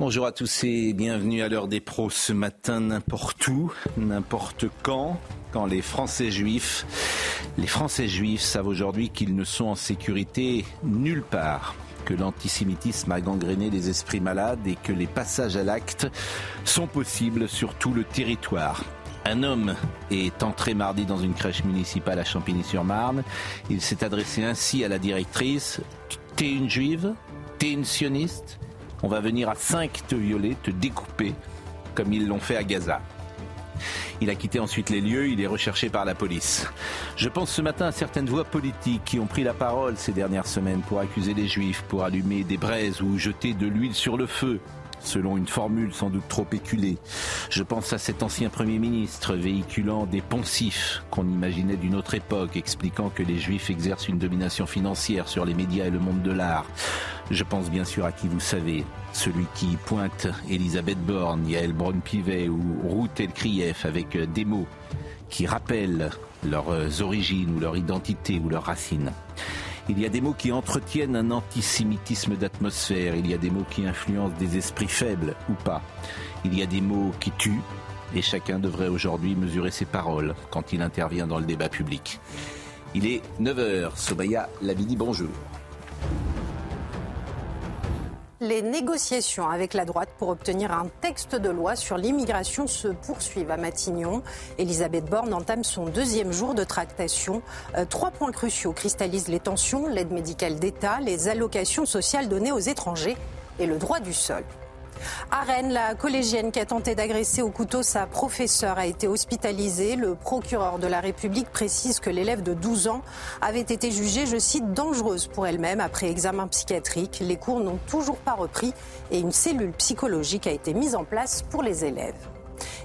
Bonjour à tous et bienvenue à l'heure des pros ce matin n'importe où, n'importe quand, quand les Français juifs, les Français juifs savent aujourd'hui qu'ils ne sont en sécurité nulle part que l'antisémitisme a gangréné les esprits malades et que les passages à l'acte sont possibles sur tout le territoire. Un homme est entré mardi dans une crèche municipale à Champigny-sur-Marne. Il s'est adressé ainsi à la directrice. T'es une juive? T'es une sioniste? On va venir à cinq te violer, te découper, comme ils l'ont fait à Gaza. Il a quitté ensuite les lieux, il est recherché par la police. Je pense ce matin à certaines voix politiques qui ont pris la parole ces dernières semaines pour accuser les juifs, pour allumer des braises ou jeter de l'huile sur le feu selon une formule sans doute trop éculée. Je pense à cet ancien Premier ministre véhiculant des poncifs qu'on imaginait d'une autre époque, expliquant que les Juifs exercent une domination financière sur les médias et le monde de l'art. Je pense bien sûr à qui vous savez, celui qui pointe Elisabeth Borne, Yael Braun-Pivet ou Ruth Elkrief avec des mots qui rappellent leurs origines ou leur identité ou leurs racines. Il y a des mots qui entretiennent un antisémitisme d'atmosphère, il y a des mots qui influencent des esprits faibles ou pas. Il y a des mots qui tuent et chacun devrait aujourd'hui mesurer ses paroles quand il intervient dans le débat public. Il est 9h, Sobaya Labidi, bonjour. Les négociations avec la droite pour obtenir un texte de loi sur l'immigration se poursuivent à Matignon. Elisabeth Borne entame son deuxième jour de tractation. Euh, trois points cruciaux cristallisent les tensions, l'aide médicale d'État, les allocations sociales données aux étrangers et le droit du sol. À Rennes, la collégienne qui a tenté d'agresser au couteau sa professeure a été hospitalisée. Le procureur de la République précise que l'élève de 12 ans avait été jugée, je cite, dangereuse pour elle-même après examen psychiatrique. Les cours n'ont toujours pas repris et une cellule psychologique a été mise en place pour les élèves.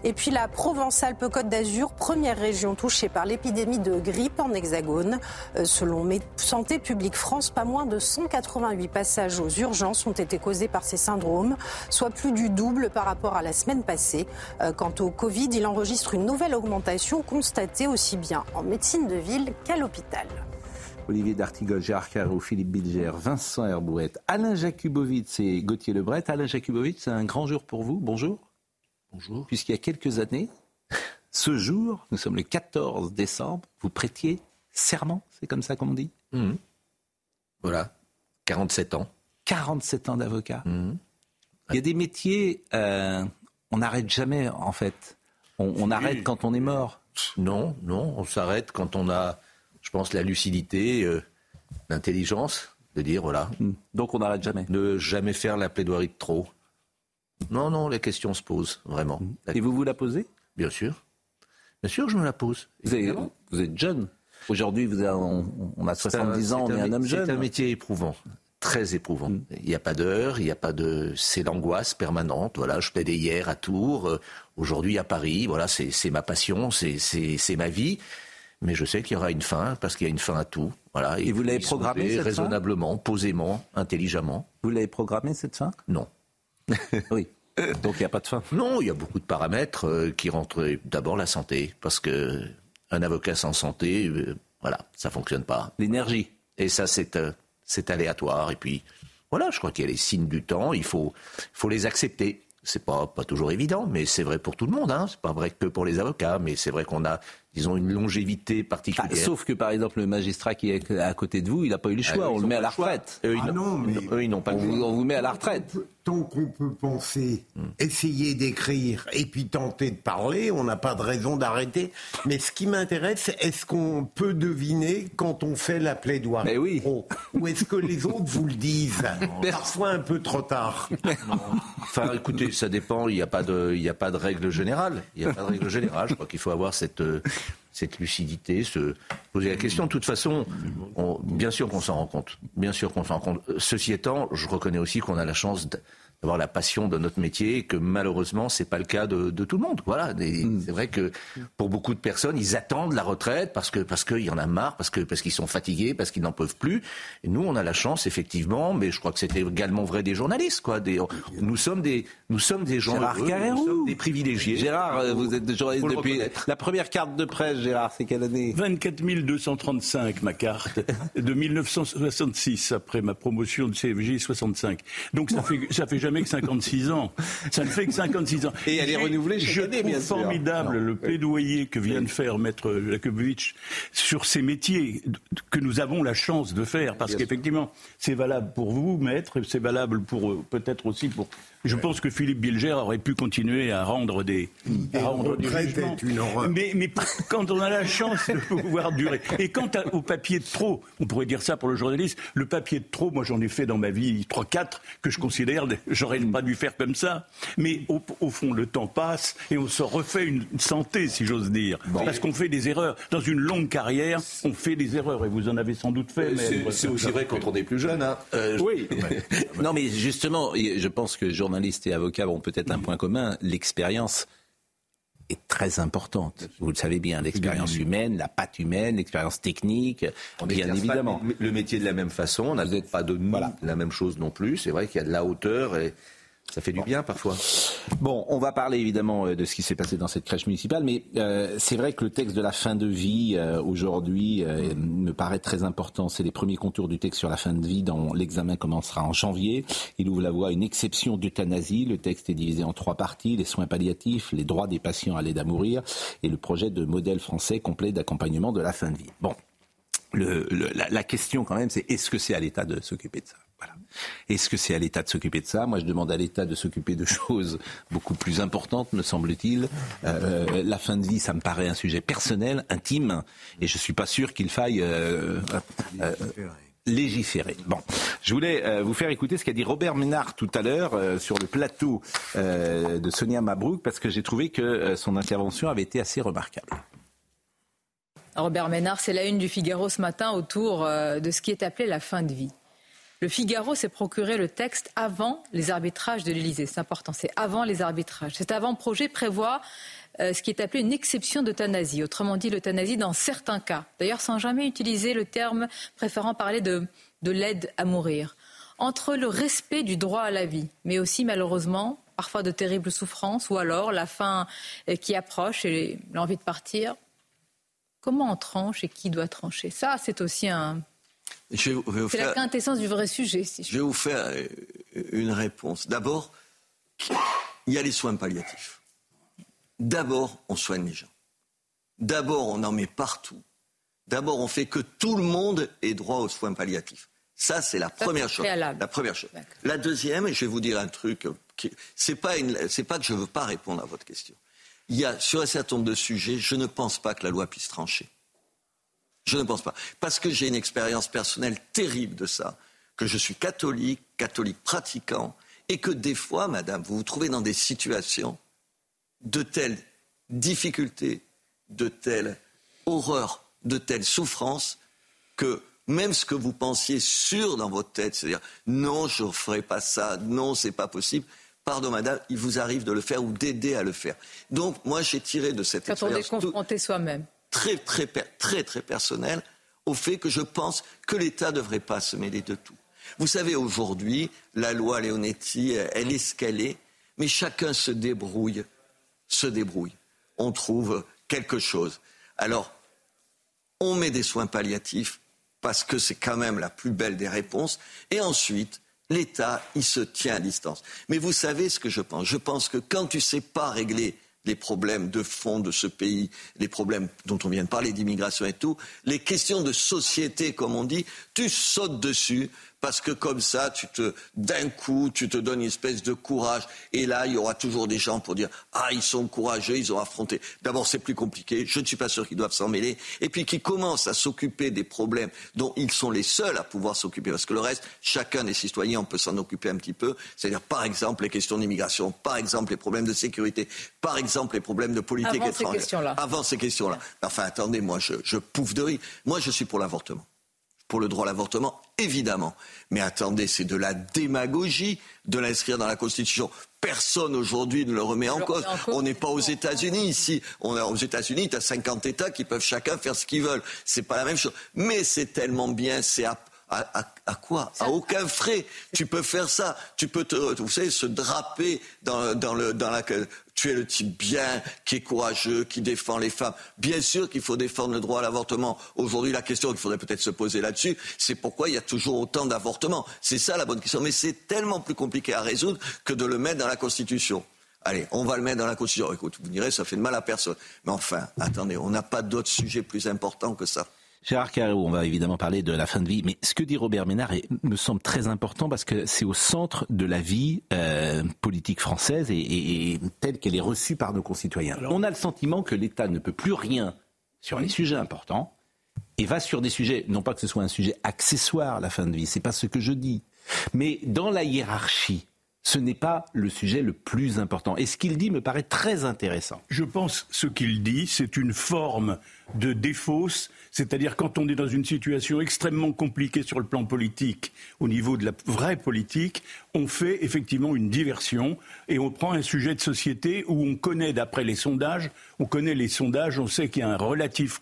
Et puis la Provence-Alpes-Côte d'Azur, première région touchée par l'épidémie de grippe en hexagone. Euh, selon Santé publique France, pas moins de 188 passages aux urgences ont été causés par ces syndromes, soit plus du double par rapport à la semaine passée. Euh, quant au Covid, il enregistre une nouvelle augmentation constatée aussi bien en médecine de ville qu'à l'hôpital. Olivier D'Artigol, Gérard Carreau, Philippe Bilger, Vincent Herbouette, Alain Jakubowicz et Gauthier Lebret. Alain Jakubowicz, c'est un grand jour pour vous. Bonjour. Bonjour. Puisqu'il y a quelques années, ce jour, nous sommes le 14 décembre, vous prêtiez serment, c'est comme ça qu'on dit mmh. Voilà, 47 ans. 47 ans d'avocat. Mmh. Il y a des métiers, euh, on n'arrête jamais en fait. On, on arrête quand on est mort. Non, non, on s'arrête quand on a, je pense, la lucidité, euh, l'intelligence de dire voilà. Mmh. Donc on n'arrête jamais. Ne jamais faire la plaidoirie de trop. Non, non, la question se pose, vraiment. Et vous vous la posez Bien sûr. Bien sûr, je me la pose. Vous, vous êtes jeune. Aujourd'hui, on, on, a 70 ans, on est un, homme jeune. C'est un métier éprouvant, très éprouvant. Mm. Il n'y a pas d'heure, il n'y a pas de. C'est l'angoisse permanente. Voilà, je plaidais hier à Tours, euh, aujourd'hui à Paris. Voilà, c'est ma passion, c'est ma vie. Mais je sais qu'il y aura une fin, parce qu'il y a une fin à tout. Voilà. Et, vous l'avez programmé cette raisonnablement, posément, intelligemment. Vous l'avez programmé cette fin? Non. oui. Donc il n'y a pas de fin. Non, il y a beaucoup de paramètres euh, qui rentrent. D'abord la santé, parce que un avocat sans santé, euh, voilà, ça fonctionne pas. L'énergie. Et ça, c'est euh, c'est aléatoire. Et puis, voilà, je crois qu'il y a les signes du temps. Il faut, faut les accepter. C'est pas pas toujours évident, mais c'est vrai pour tout le monde. Hein. C'est pas vrai que pour les avocats, mais c'est vrai qu'on a ils ont une longévité particulière. Ah, sauf que par exemple le magistrat qui est à côté de vous, il n'a pas eu le ah, choix, on le met à la retraite. ah non, mais eux, ils n'ont pas on, on, vous met à la retraite. Tant qu'on peut penser, hmm. essayer d'écrire et puis tenter de parler, on n'a pas de raison d'arrêter. Mais ce qui m'intéresse, est-ce qu'on peut deviner quand on fait la plaidoirie mais oui. Ou est-ce que les autres vous le disent Parfois un peu trop tard. Enfin, écoutez, ça dépend. Il n'y a pas de, il a pas de règle générale. Il n'y a pas de règle générale. Je crois qu'il faut avoir cette cette lucidité, se poser la question. De toute façon, bien sûr qu'on s'en rend compte. Bien sûr qu'on s'en rend compte. Ceci étant, je reconnais aussi qu'on a la chance d'avoir la passion de notre métier, que malheureusement c'est pas le cas de, tout le monde. Voilà, mm. c'est vrai que pour beaucoup de personnes, ils attendent la retraite parce que parce qu'il y en a marre, parce que parce qu'ils sont fatigués, parce qu'ils n'en peuvent plus. Et nous, on a la chance effectivement, mais je crois que c'était également vrai des journalistes, quoi. Des, nous sommes des nous sommes des gens des privilégiés. Gérard, euh, vous êtes journaliste depuis la première carte de presse. Gérard, c'est quelle année? 24 235 ma carte de 1966 après ma promotion de CFJ 65. Donc ça fait ça fait jamais que 56 ans. Ça ne fait que 56 ans. Et elle est renouvelée chaque je année, bien sûr. formidable le plaidoyer que vient de faire Maître Jakubowicz sur ces métiers que nous avons la chance de faire. Parce qu'effectivement, c'est valable pour vous, Maître, c'est valable pour euh, peut-être aussi pour je pense que Philippe Bilger aurait pu continuer à rendre des, à rendre des jugements. Mais, mais, quand on a la chance de pouvoir durer. Et quant au papier de trop, on pourrait dire ça pour le journaliste, le papier de trop, moi j'en ai fait dans ma vie 3-4 que je considère, j'aurais pas dû faire comme ça. Mais au, au, fond, le temps passe et on se refait une santé, si j'ose dire. Parce qu'on fait des erreurs. Dans une longue carrière, on fait des erreurs et vous en avez sans doute fait. C'est aussi vrai quand on est plus jeune. Hein. Euh, oui. non, mais justement, je pense que journaliste journalistes et avocats ont peut-être un point commun, l'expérience est très importante. Vous le savez bien, l'expérience humaine, la patte humaine, l'expérience technique, on bien évidemment. le métier de la même façon, on n'a pas de la même chose non plus. C'est vrai qu'il y a de la hauteur et ça fait du bien parfois. Bon, on va parler évidemment euh, de ce qui s'est passé dans cette crèche municipale, mais euh, c'est vrai que le texte de la fin de vie euh, aujourd'hui me paraît très important. C'est les premiers contours du texte sur la fin de vie dont l'examen commencera en janvier. Il ouvre la voie à une exception d'euthanasie. Le texte est divisé en trois parties les soins palliatifs, les droits des patients à l'aide à mourir et le projet de modèle français complet d'accompagnement de la fin de vie. Bon, le, la, la question quand même, c'est est-ce que c'est à l'État de s'occuper de ça? Est-ce que c'est à l'État de s'occuper de ça? Moi, je demande à l'État de s'occuper de choses beaucoup plus importantes, me semble-t-il. Euh, la fin de vie, ça me paraît un sujet personnel, intime, et je suis pas sûr qu'il faille euh, euh, légiférer. Bon, je voulais vous faire écouter ce qu'a dit Robert Ménard tout à l'heure sur le plateau de Sonia Mabrouk, parce que j'ai trouvé que son intervention avait été assez remarquable. Robert Ménard, c'est la une du Figaro ce matin autour de ce qui est appelé la fin de vie. Le Figaro s'est procuré le texte avant les arbitrages de l'Élysée. C'est important, c'est avant les arbitrages. Cet avant-projet prévoit euh, ce qui est appelé une exception d'euthanasie, autrement dit l'euthanasie dans certains cas. D'ailleurs, sans jamais utiliser le terme préférant parler de, de l'aide à mourir. Entre le respect du droit à la vie, mais aussi malheureusement parfois de terribles souffrances, ou alors la fin euh, qui approche et l'envie de partir, comment on tranche et qui doit trancher? Ça, c'est aussi un c'est la quintessence du vrai sujet. je... vais vous faire euh, une réponse. D'abord, il y a les soins palliatifs. D'abord, on soigne les gens. D'abord, on en met partout. D'abord, on fait que tout le monde ait droit aux soins palliatifs. Ça, c'est la première chose. La première chose. La deuxième, et je vais vous dire un truc, qui... c'est pas, pas que je ne veux pas répondre à votre question. Il y a sur un certain nombre de sujets, je ne pense pas que la loi puisse trancher. Je ne pense pas. Parce que j'ai une expérience personnelle terrible de ça, que je suis catholique, catholique pratiquant, et que des fois, madame, vous vous trouvez dans des situations de telles difficultés, de telle horreur, de telle souffrance, que même ce que vous pensiez sûr dans votre tête, c'est-à-dire non, je ne ferai pas ça, non, c'est pas possible, pardon madame, il vous arrive de le faire ou d'aider à le faire. Donc moi j'ai tiré de cette expérience... Quand on est confronté soi-même très, très, très, très personnel au fait que je pense que l'État ne devrait pas se mêler de tout. Vous savez, aujourd'hui, la loi Leonetti, elle est est, mais chacun se débrouille, se débrouille. On trouve quelque chose. Alors, on met des soins palliatifs parce que c'est quand même la plus belle des réponses, et ensuite, l'État, il se tient à distance. Mais vous savez ce que je pense Je pense que quand tu ne sais pas régler les problèmes de fond de ce pays, les problèmes dont on vient de parler, d'immigration et tout, les questions de société, comme on dit, tu sautes dessus parce que comme ça, tu te, d'un coup, tu te donnes une espèce de courage. Et là, il y aura toujours des gens pour dire, ah, ils sont courageux, ils ont affronté. D'abord, c'est plus compliqué. Je ne suis pas sûr qu'ils doivent s'en mêler. Et puis, qu'ils commencent à s'occuper des problèmes dont ils sont les seuls à pouvoir s'occuper. Parce que le reste, chacun des citoyens, on peut s'en occuper un petit peu. C'est-à-dire, par exemple, les questions d'immigration, par exemple, les problèmes de sécurité, par exemple, les problèmes de politique Avant étrangère. Ces questions-là. Avant ces questions-là. Enfin, attendez, moi, je, je pouffe de rire. Moi, je suis pour l'avortement pour le droit à l'avortement, évidemment. Mais attendez, c'est de la démagogie de l'inscrire dans la Constitution. Personne aujourd'hui ne le remet en cause. On n'est pas aux États-Unis ici. On est aux États-Unis, tu as 50 États qui peuvent chacun faire ce qu'ils veulent. C'est pas la même chose. Mais c'est tellement bien, c'est à, à, à, quoi? À aucun frais. Tu peux faire ça. Tu peux te, vous savez, se draper dans, dans, le, dans la, tu es le type bien, qui est courageux, qui défend les femmes. Bien sûr qu'il faut défendre le droit à l'avortement. Aujourd'hui, la question qu'il faudrait peut-être se poser là-dessus, c'est pourquoi il y a toujours autant d'avortements. C'est ça la bonne question. Mais c'est tellement plus compliqué à résoudre que de le mettre dans la Constitution. Allez, on va le mettre dans la Constitution. Écoute, vous direz, ça fait de mal à personne. Mais enfin, attendez, on n'a pas d'autres sujets plus importants que ça. Gérard Carreau, on va évidemment parler de la fin de vie, mais ce que dit Robert Ménard est, me semble très important parce que c'est au centre de la vie euh, politique française et, et, et telle qu'elle est reçue par nos concitoyens. Alors, on a le sentiment que l'État ne peut plus rien sur les sujets importants et va sur des sujets, non pas que ce soit un sujet accessoire, la fin de vie, c'est pas ce que je dis, mais dans la hiérarchie, ce n'est pas le sujet le plus important. Et ce qu'il dit me paraît très intéressant. Je pense ce qu'il dit, c'est une forme de défausse, c'est-à-dire quand on est dans une situation extrêmement compliquée sur le plan politique, au niveau de la vraie politique, on fait effectivement une diversion et on prend un sujet de société où on connaît, d'après les sondages, on connaît les sondages, on sait qu'il y a un relatif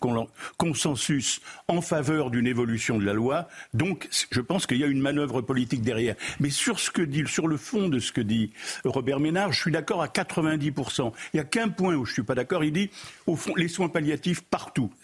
consensus en faveur d'une évolution de la loi. Donc, je pense qu'il y a une manœuvre politique derrière. Mais sur ce que dit, sur le fond de ce que dit Robert Ménard, je suis d'accord à 90%. Il n'y a qu'un point où je ne suis pas d'accord. Il dit, au fond, les soins palliatifs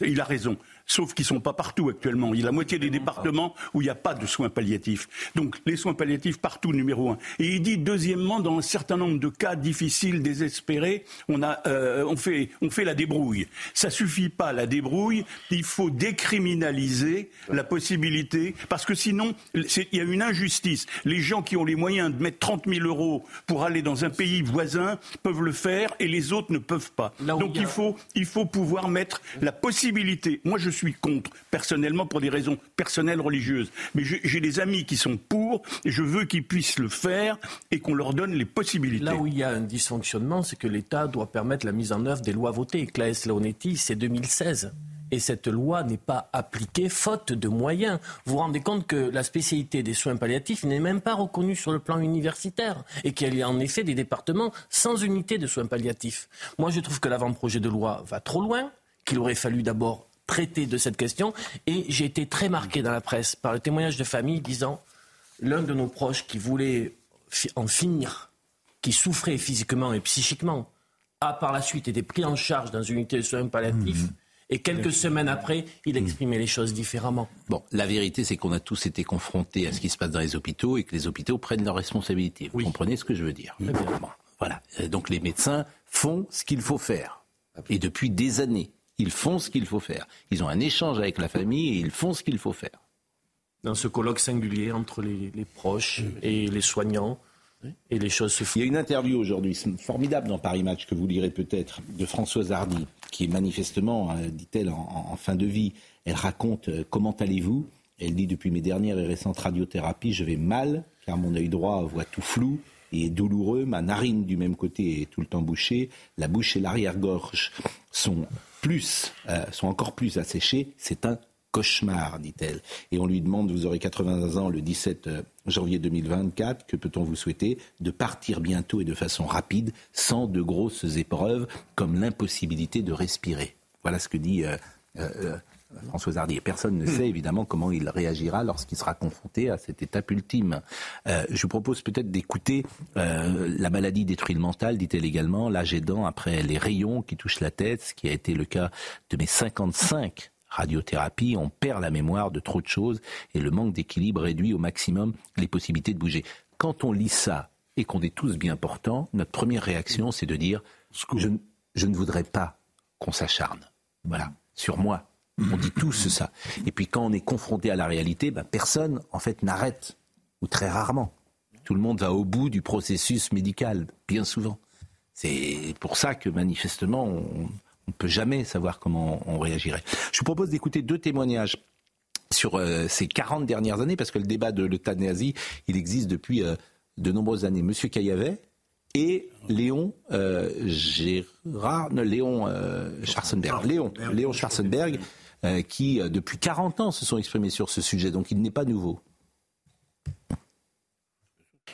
il a raison sauf qu'ils ne sont pas partout actuellement. Il y a la moitié des départements où il n'y a pas de soins palliatifs. Donc les soins palliatifs partout, numéro un. Et il dit, deuxièmement, dans un certain nombre de cas difficiles, désespérés, on, a, euh, on, fait, on fait la débrouille. Ça suffit pas, la débrouille, il faut décriminaliser la possibilité, parce que sinon, il y a une injustice. Les gens qui ont les moyens de mettre 30 000 euros pour aller dans un pays voisin peuvent le faire et les autres ne peuvent pas. Donc il, faut, il faut pouvoir mettre la possibilité. Moi, je suis contre, personnellement, pour des raisons personnelles religieuses. Mais j'ai des amis qui sont pour, et je veux qu'ils puissent le faire et qu'on leur donne les possibilités. Là où il y a un dysfonctionnement, c'est que l'État doit permettre la mise en œuvre des lois votées. Claes Leonetti, c'est 2016 et cette loi n'est pas appliquée faute de moyens. Vous vous rendez compte que la spécialité des soins palliatifs n'est même pas reconnue sur le plan universitaire et qu'il y a en effet des départements sans unité de soins palliatifs. Moi, je trouve que l'avant-projet de loi va trop loin, qu'il aurait fallu d'abord traiter de cette question et j'ai été très marqué dans la presse par le témoignage de famille disant l'un de nos proches qui voulait en finir, qui souffrait physiquement et psychiquement, a par la suite été pris en charge dans une unité de soins palliatifs. Mmh. Et quelques semaines après, il exprimait les choses différemment. Bon, la vérité, c'est qu'on a tous été confrontés à ce qui se passe dans les hôpitaux et que les hôpitaux prennent leurs responsabilités. Vous oui. comprenez ce que je veux dire. Bon, Voilà. Donc les médecins font ce qu'il faut faire. Et depuis des années, ils font ce qu'il faut faire. Ils ont un échange avec la famille et ils font ce qu'il faut faire. Dans ce colloque singulier entre les, les proches et les soignants, et les choses se font. Il y a une interview aujourd'hui, formidable dans Paris Match, que vous lirez peut-être, de Françoise Hardy, qui est manifestement, euh, dit-elle, en, en, fin de vie. Elle raconte euh, comment allez-vous? Elle dit depuis mes dernières et récentes radiothérapies, je vais mal, car mon œil droit voit tout flou et est douloureux. Ma narine du même côté est tout le temps bouchée. La bouche et l'arrière-gorge sont plus, euh, sont encore plus asséchés. C'est un cauchemar, dit-elle. Et on lui demande, vous aurez 80 ans le 17 janvier 2024, que peut-on vous souhaiter? De partir bientôt et de façon rapide, sans de grosses épreuves, comme l'impossibilité de respirer. Voilà ce que dit euh, euh, François Hardy. Et personne ne sait évidemment comment il réagira lorsqu'il sera confronté à cette étape ultime. Euh, je vous propose peut-être d'écouter euh, La maladie détruit le mental, dit-elle également, l'âge aidant après les rayons qui touchent la tête, ce qui a été le cas de mes 55 radiothérapie, on perd la mémoire de trop de choses et le manque d'équilibre réduit au maximum les possibilités de bouger. Quand on lit ça et qu'on est tous bien portants, notre première réaction, c'est de dire je, je, ne voudrais pas qu'on s'acharne. Voilà, sur moi. On dit tous ça. Et puis quand on est confronté à la réalité, ben personne, en fait, n'arrête ou très rarement. Tout le monde va au bout du processus médical, bien souvent. C'est pour ça que manifestement, on ne peut jamais savoir comment on réagirait. Je vous propose d'écouter deux témoignages sur euh, ces 40 dernières années, parce que le débat de l'euthanasie, il existe depuis euh, de nombreuses années. Monsieur Caillavet et Léon euh, Gérard, Léon Schwarzenberg, Léon, Léon Schwarzenberg, qui depuis 40 ans se sont exprimés sur ce sujet, donc il n'est pas nouveau.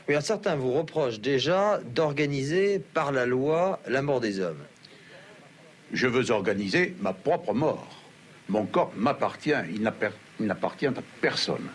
Oui, un certain vous reproche déjà d'organiser par la loi la mort des hommes. Je veux organiser ma propre mort. Mon corps m'appartient, il n'appartient à personne.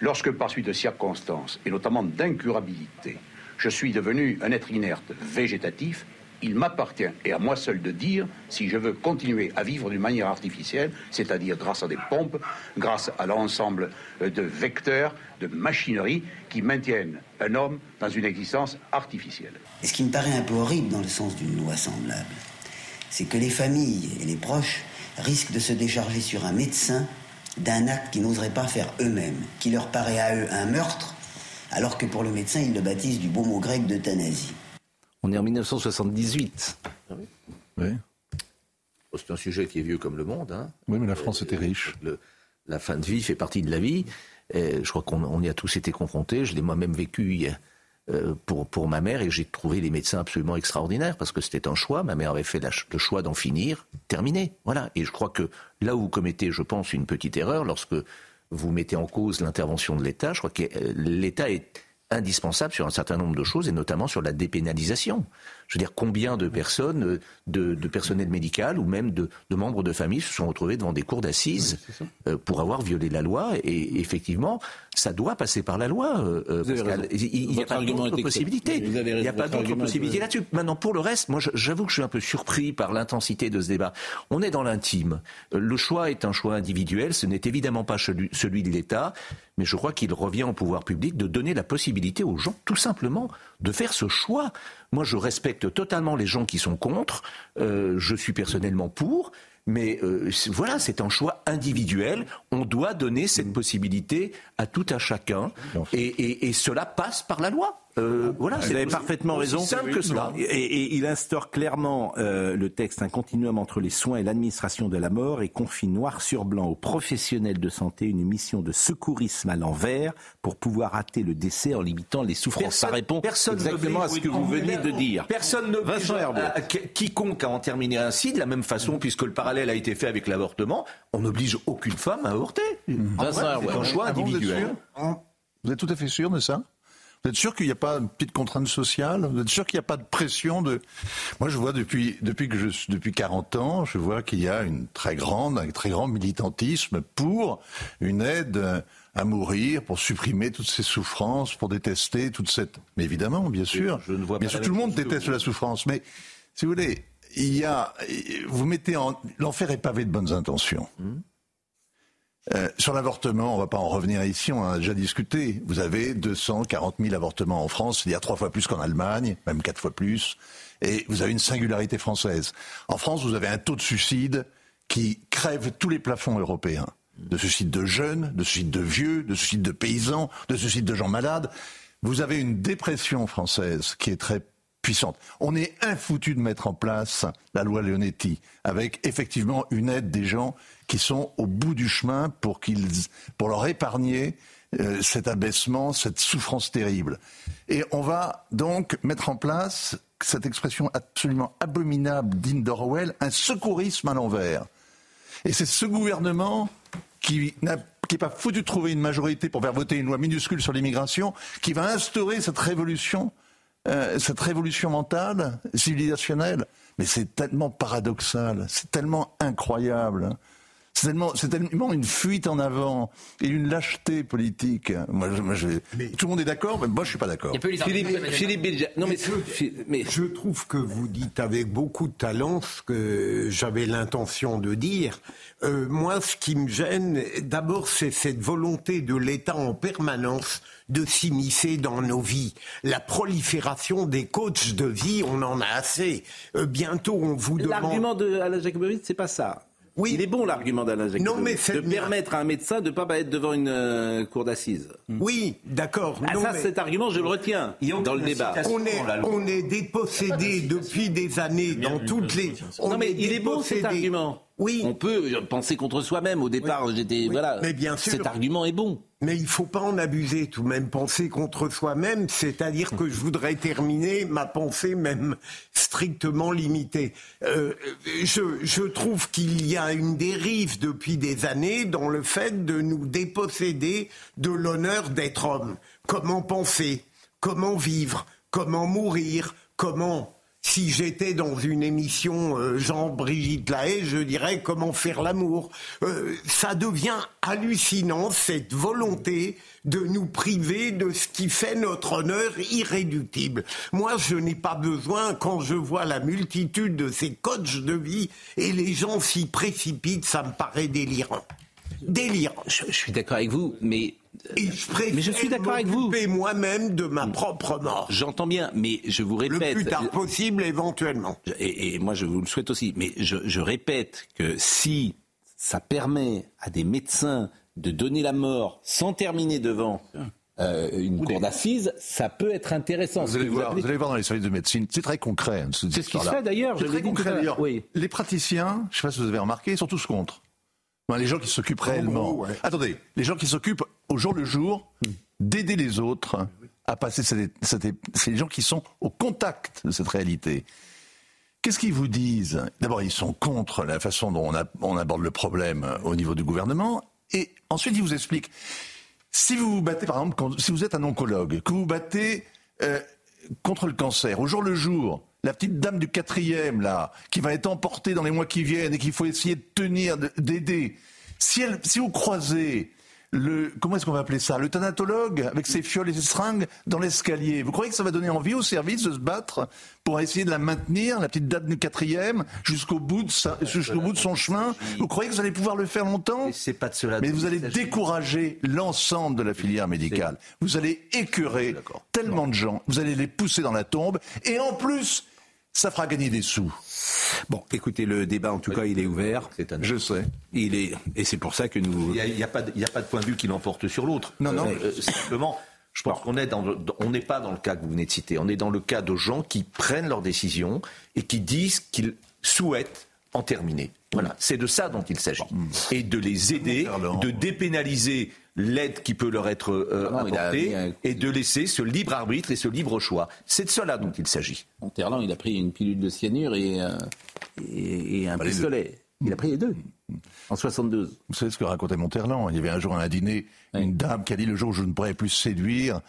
Lorsque par suite de circonstances, et notamment d'incurabilité, je suis devenu un être inerte végétatif, il m'appartient et à moi seul de dire si je veux continuer à vivre d'une manière artificielle, c'est-à-dire grâce à des pompes, grâce à l'ensemble de vecteurs, de machinerie qui maintiennent un homme dans une existence artificielle. Et ce qui me paraît un peu horrible dans le sens d'une loi semblable, c'est que les familles et les proches risquent de se décharger sur un médecin d'un acte qu'ils n'oseraient pas faire eux-mêmes, qui leur paraît à eux un meurtre, alors que pour le médecin, ils le baptisent du beau mot grec d'euthanasie. On est en 1978. Ah oui. Oh, c'est un sujet qui est vieux comme le monde. Hein. Oui, mais la France était riche. la fin de vie fait partie de la vie. je crois qu'on y a tous été confrontés. Je l'ai moi-même vécu euh, pour, pour ma mère et j'ai trouvé les médecins absolument extraordinaires parce que c'était un choix. Ma mère avait fait le choix d'en finir, terminé. Voilà. Et je crois que là où vous commettez, je pense, une petite erreur lorsque vous mettez en cause l'intervention de l'État, je crois que euh, l'État est indispensable sur un certain nombre de choses et notamment sur la dépénalisation. Je veux dire, combien de personnes, euh, de, de personnel médical ou même de, de, membres de famille se sont retrouvés devant des cours d'assises euh, pour avoir violé la loi et effectivement, ça doit passer par la loi. Euh, il n'y a pas d'autre possibilité. Il n'y a pas d'autre possibilité là-dessus. Maintenant, pour le reste, moi, j'avoue que je suis un peu surpris par l'intensité de ce débat. On est dans l'intime. Le choix est un choix individuel. Ce n'est évidemment pas celui de l'État, mais je crois qu'il revient au pouvoir public de donner la possibilité aux gens, tout simplement, de faire ce choix. Moi, je respecte totalement les gens qui sont contre. Euh, je suis personnellement pour. Mais euh, voilà, c'est un choix individuel. On doit donner cette possibilité à tout un chacun. et cela passe par la loi. Euh, voilà, vous avez parfaitement raison. Simple que cela. Et, il instaure clairement euh, le texte un continuum entre les soins et l'administration de la mort et confie noir sur blanc aux professionnels de santé une mission de secourisme à l'envers pour pouvoir hâter le décès en limitant les souffrances. Personne, Ça répond personne exactement à ce que vous venez de dire. Personne ne Vincent à, quiconque à en terminer ainsi de la même façon, puisque le parallèle a été fait avec l'avortement, on n'oblige aucune femme à avorter. Vincent C'est un choix individuel. Vous êtes tout à fait sûr de ça? Vous êtes sûr qu'il n'y a pas une petite contrainte sociale? Vous êtes sûr qu'il n'y a pas de pression de Moi, je vois depuis depuis que je depuis 40 ans, je vois qu'il y a une très grande un très grand militantisme pour une aide à mourir, pour supprimer toutes ces souffrances, pour détester toute cette. Mais évidemment, bien sûr, je ne vois bien sûr, tout le monde déteste la souffrance, mais si vous voulez, il y a vous mettez en l'enfer est pavé de bonnes intentions. Hum. Euh, sur l'avortement, on va pas en revenir ici, on en a déjà discuté. Vous avez 240 000 avortements en France, c'est-à-dire trois fois plus qu'en Allemagne, même quatre fois plus. Et vous avez une singularité française. En France, vous avez un taux de suicide qui crève tous les plafonds européens. De suicide de jeunes, de suicide de vieux, de suicide de paysans, de suicide de gens malades. Vous avez une dépression française qui est très puissante. On est infoutu de mettre en place la loi Leonetti, avec effectivement une aide des gens qui sont au bout du chemin pour, qu'ils, pour leur épargner euh, cet abaissement, cette souffrance terrible. Et on va donc mettre en place cette expression absolument abominable digne d'Orwell, un secourisme à l'envers. Et c'est ce gouvernement qui n'a qui n'est pas foutu de trouver une majorité pour faire voter une loi minuscule sur l'immigration, qui va instaurer cette révolution, euh, cette révolution mentale, civilisationnelle. Mais c'est tellement paradoxal, c'est tellement incroyable. C'est tellement, une fuite en avant et une lâcheté politique. Moi, tout le monde est d'accord, mais moi, je suis pas d'accord. Philippe, Philippe non mais, mais je trouve que vous dites avec beaucoup de talent ce que j'avais l'intention de dire. Euh, moi, ce qui me gêne, d'abord, c'est cette volonté de l'État en permanence de s'immiscer dans nos vies. La prolifération des coachs de vie, on en a assez. Euh, bientôt, on vous demande. L'argument de Alain Jacobowitz, c'est pas ça. Oui. Il est bon l'argument d'Alain Jacques. Non, mais de permettre à un médecin de ne pas être devant une euh, cour d'assises. Oui, d'accord. Ah, ça, cet argument, je le retiens dans le débat. On est, on est dépossédé depuis des années dans toutes les. non, mais il est bon cet argument. Oui. On peut penser contre soi-même. Au départ, j'étais. Voilà. Mais bien sûr. Cet argument est bon. Mais il ne faut pas en abuser tout de même. Penser contre soi-même, c'est-à-dire que je voudrais terminer ma pensée même strictement limitée. Euh, je, je trouve qu'il y a une dérive depuis des années dans le fait de nous déposséder de l'honneur d'être homme. Comment penser? Comment vivre? Comment mourir? Comment si j'étais dans une émission euh, Jean-Brigitte Lahaye, je dirais comment faire l'amour. Euh, ça devient hallucinant, cette volonté de nous priver de ce qui fait notre honneur irréductible. Moi, je n'ai pas besoin, quand je vois la multitude de ces coachs de vie et les gens s'y précipitent, ça me paraît délirant. Délirant. je suis d'accord avec vous, mais mais je suis d'accord avec vous. moi-même de ma propre mort. J'entends bien, mais je vous répète. Le plus tard possible, éventuellement. Et, moi, je vous le souhaite aussi. Mais je, répète que si ça permet à des médecins de donner la mort sans terminer devant euh, une cour d'assises, ça peut être intéressant. Vous allez, voir, vous allez, voir, dans les services de médecine, c'est très concret. Hein, c'est ce qui se fait d'ailleurs. C'est très concret d'ailleurs. Oui. Les praticiens, je ne sais pas si vous avez remarqué, ils sont tous contre les gens qui s'occupent réellement. Attendez, les gens qui s'occupent au jour le jour d'aider les autres à passer, c'est les gens qui sont au contact de cette réalité. Qu'est-ce qu'ils vous disent? D'abord, ils sont contre la façon dont on, aborde le problème au niveau du gouvernement, et ensuite ils vous expliquent. Si vous vous battez, par exemple, si vous êtes un oncologue, que vous battez euh, contre le cancer au jour le jour, la petite dame du quatrième, là, qui va être emportée dans les mois qui viennent et qu'il faut essayer de tenir, d'aider. Si, elle, si vous croisez le, comment est-ce qu'on va appeler ça? Le thanatologue avec ses fioles et ses seringues dans l'escalier. Vous croyez que ça va donner envie au service de se battre pour essayer de la maintenir, la petite date du quatrième, jusqu'au bout de jusqu'au bout de son chemin? Vous croyez que vous allez pouvoir le faire longtemps? C'est pas de cela. Mais vous allez décourager l'ensemble de la filière médicale. Vous allez écœurer tellement de gens. Vous allez les pousser dans la tombe. Et en plus, ça fera gagner des sous. Bon, écoutez, le débat, en tout cas, il est ouvert. Je sais. Il est, et c'est pour ça que nous. Il n'y a, a, pas de point de vue qui l'emporte sur l'autre. Non, non. Euh, simplement, je pense qu'on est dans, on n'est pas dans le cas que vous venez de citer. On est dans le cas de gens qui prennent leurs décisions et qui disent qu'ils souhaitent en terminer. Voilà, c'est de ça dont il s'agit. Et de les aider, de dépénaliser l'aide qui peut leur être euh, ah apportée et de laisser ce libre arbitre et ce libre choix. C'est de cela dont il s'agit. Terlan, il a pris une pilule de cyanure et, euh, et, un pistolet. Il a pris les deux. En 72. Vous savez ce que racontait Monterland Il y avait un jour à un dîner une dame qui a dit le jour où je ne pourrais plus séduire,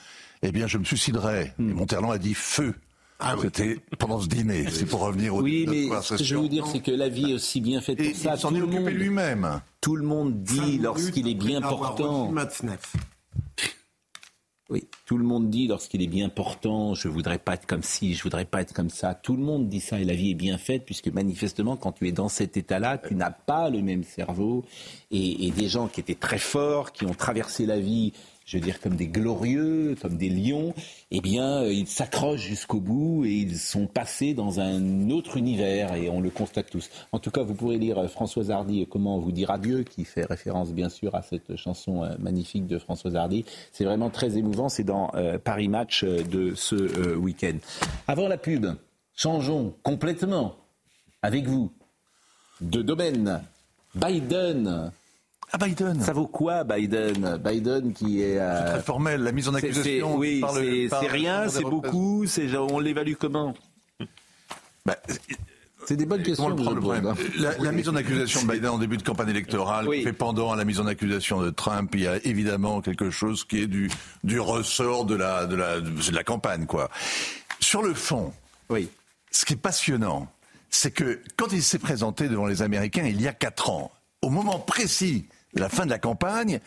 eh bien je me suiciderai. Et hmm. Monterland a dit feu. Ah C'était pendant ce dîner. C'est pour revenir au Oui, mais ce que je veux vous dire, c'est que la vie est aussi bien faite pour ça. Il s'en est occupé lui-même. Tout le monde dit lorsqu'il est bien portant. Oui, tout le monde dit lorsqu'il est bien portant, je voudrais pas être comme ci, je voudrais pas être comme ça. Tout le monde dit ça et la vie est bien faite puisque manifestement, quand tu es dans cet état-là, tu n'as pas le même cerveau. Et, et, des gens qui étaient très forts, qui ont traversé la vie je veux dire, comme des glorieux, comme des lions, eh bien, euh, ils s'accrochent jusqu'au bout et ils sont passés dans un autre univers et on le constate tous. En tout cas, vous pourrez lire euh, Françoise Hardy, Comment vous dire adieu, qui fait référence bien sûr à cette chanson euh, magnifique de Françoise Hardy. C'est vraiment très émouvant, c'est dans Paris Match de ce week-end. Avant la pub, changeons complètement avec vous de domaine. Biden ah, Biden. Ça vaut quoi, Biden? Biden qui est. Euh... très formel, la mise en accusation. Oui, c'est rien, c'est beaucoup, on l'évalue comment? Bah, c'est des bonnes questions. Le hein. la, mise en accusation de Biden en début de campagne électorale fait pendant à la mise en accusation de Trump. Il y a évidemment quelque chose qui est du, du ressort de la, de, la, de la campagne, quoi. Sur le fond, oui. ce qui est passionnant, c'est que quand il s'est présenté devant les Américains il y a quatre ans, au moment précis la fin de la campagne,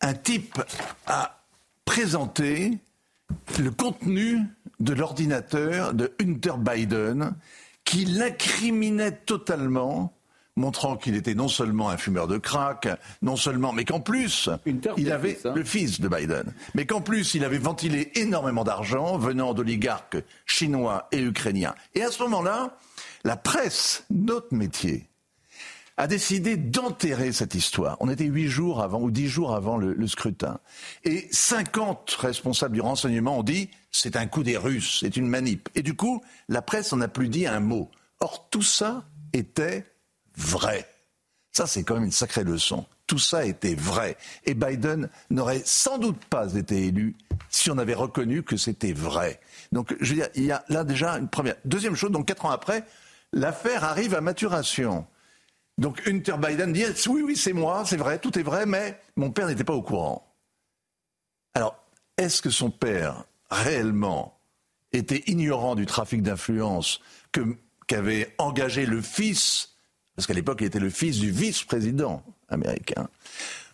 un type a présenté le contenu de l'ordinateur de Hunter Biden qui l'incriminait totalement montrant qu'il était non seulement un fumeur de crack, non seulement, mais qu'en plus, il avait hein. le fils de Biden, mais qu'en plus, il avait ventilé énormément d'argent venant d'oligarques chinois et ukrainiens. Et à ce moment-là, la presse, notre métier, a décidé d'enterrer cette histoire. On était huit jours avant ou dix jours avant le, scrutin. Et 50 responsables du renseignement ont dit c'est un coup des Russes, c'est une manip. Et du coup, la presse n'en a plus dit un mot. Or, tout ça était vrai. Ça, c'est quand même une sacrée leçon. Tout ça était vrai. Et Biden n'aurait sans doute pas été élu si on avait reconnu que c'était vrai. Donc, je veux dire, il y a là déjà une première. Deuxième chose, donc quatre ans après, l'affaire arrive à maturation. Donc Hunter Biden dit oui, oui, c'est moi, c'est vrai, tout est vrai, mais mon père n'était pas au courant. Alors, est-ce que son père réellement était ignorant du trafic d'influence qu'avait engagé le fils, parce qu'à l'époque il était le fils du vice-président américain,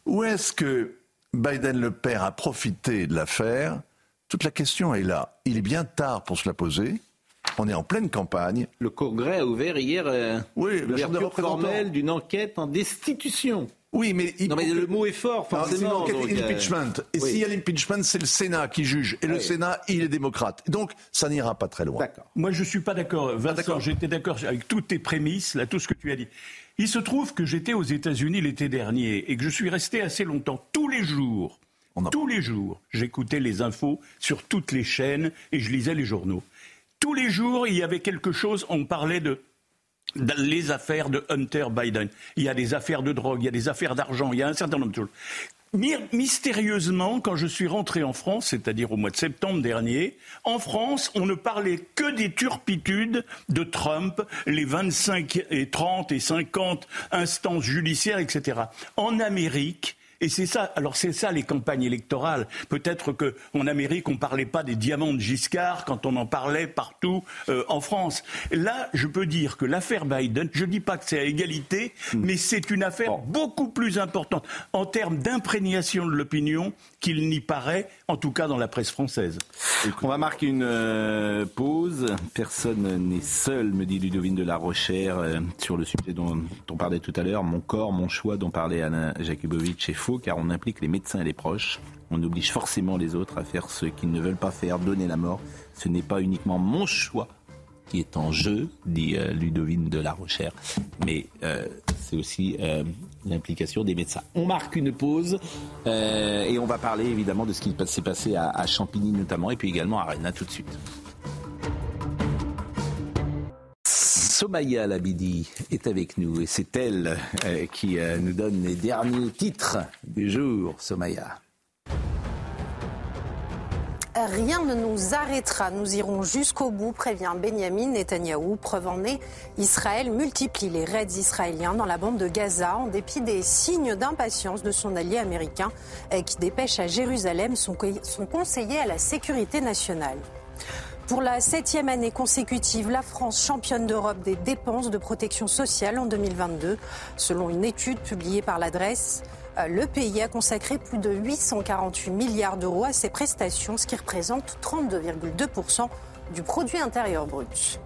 ou est-ce que Biden le père a profité de l'affaire? Toute la question est là. Il est bien tard pour se la poser. On est en pleine campagne. Le Congrès a ouvert hier euh, oui, l'ouverture formelle d'une enquête en destitution. Oui, mais, non, mais le mot est fort, forcément. C'est une l'impeachment. Et s'il y a l'impeachment, c'est le Sénat qui juge. Et le Sénat, il est démocrate. Donc, ça n'ira pas très loin. D'accord. Moi, je ne suis pas d'accord. Vincent, j'étais d'accord avec toutes tes prémices, là, tout ce que tu as dit. Il se trouve que j'étais aux États-Unis l'été dernier et que je suis resté assez longtemps, tous les jours. Tous les jours, j'écoutais les infos sur toutes les chaînes et je lisais les journaux. Tous les jours, il y avait quelque chose, on parlait de les affaires de Hunter Biden. Il y a des affaires de drogue, il y a des affaires d'argent, il y a un certain nombre de choses. Mystérieusement, quand je suis rentré en France, c'est-à-dire au mois de septembre dernier, en France, on ne parlait que des turpitudes de Trump, les 25 et 30 et 50 instances judiciaires, etc. En Amérique, et c'est ça, alors c'est ça les campagnes électorales. Peut-être qu'en Amérique, on ne parlait pas des diamants de Giscard quand on en parlait partout euh, en France. Là, je peux dire que l'affaire Biden, je ne dis pas que c'est à égalité, hmm. mais c'est une affaire beaucoup plus importante en termes d'imprégnation de l'opinion qu'il n'y paraît, en tout cas dans la presse française. On va marquer une euh, pause. Personne n'est seul, me dit Ludovine de la Rochère, euh, sur le sujet dont, on parlait tout à l'heure. Mon corps, mon choix, dont parlait Alain Jakubowicz, est faux car on implique les médecins et les proches. On oblige forcément les autres à faire ce qu'ils ne veulent pas faire, donner la mort. Ce n'est pas uniquement mon choix qui est en jeu, dit euh, Ludovine de la Rochère, mais c'est aussi l'implication des médecins. On marque une pause euh, et on va parler évidemment de ce qui s'est passé à, Champigny notamment et puis également à Rennes. tout de suite. Somaya Labidi est avec nous et c'est elle euh, qui euh, nous donne les derniers titres du jour. Somaya. Rien ne nous arrêtera, nous irons jusqu'au bout, prévient Benjamin Netanyahou. Preuve en est, Israël multiplie les raids israéliens dans la bande de Gaza en dépit des signes d'impatience de son allié américain eh, qui dépêche à Jérusalem son, son conseiller à la sécurité nationale. Pour la septième année consécutive, la France championne d'Europe des dépenses de protection sociale en 2022, selon une étude publiée par l'adresse. Euh, le pays a consacré plus de 848 milliards d'euros à ses prestations, ce qui représente 32,2% du produit intérieur brut.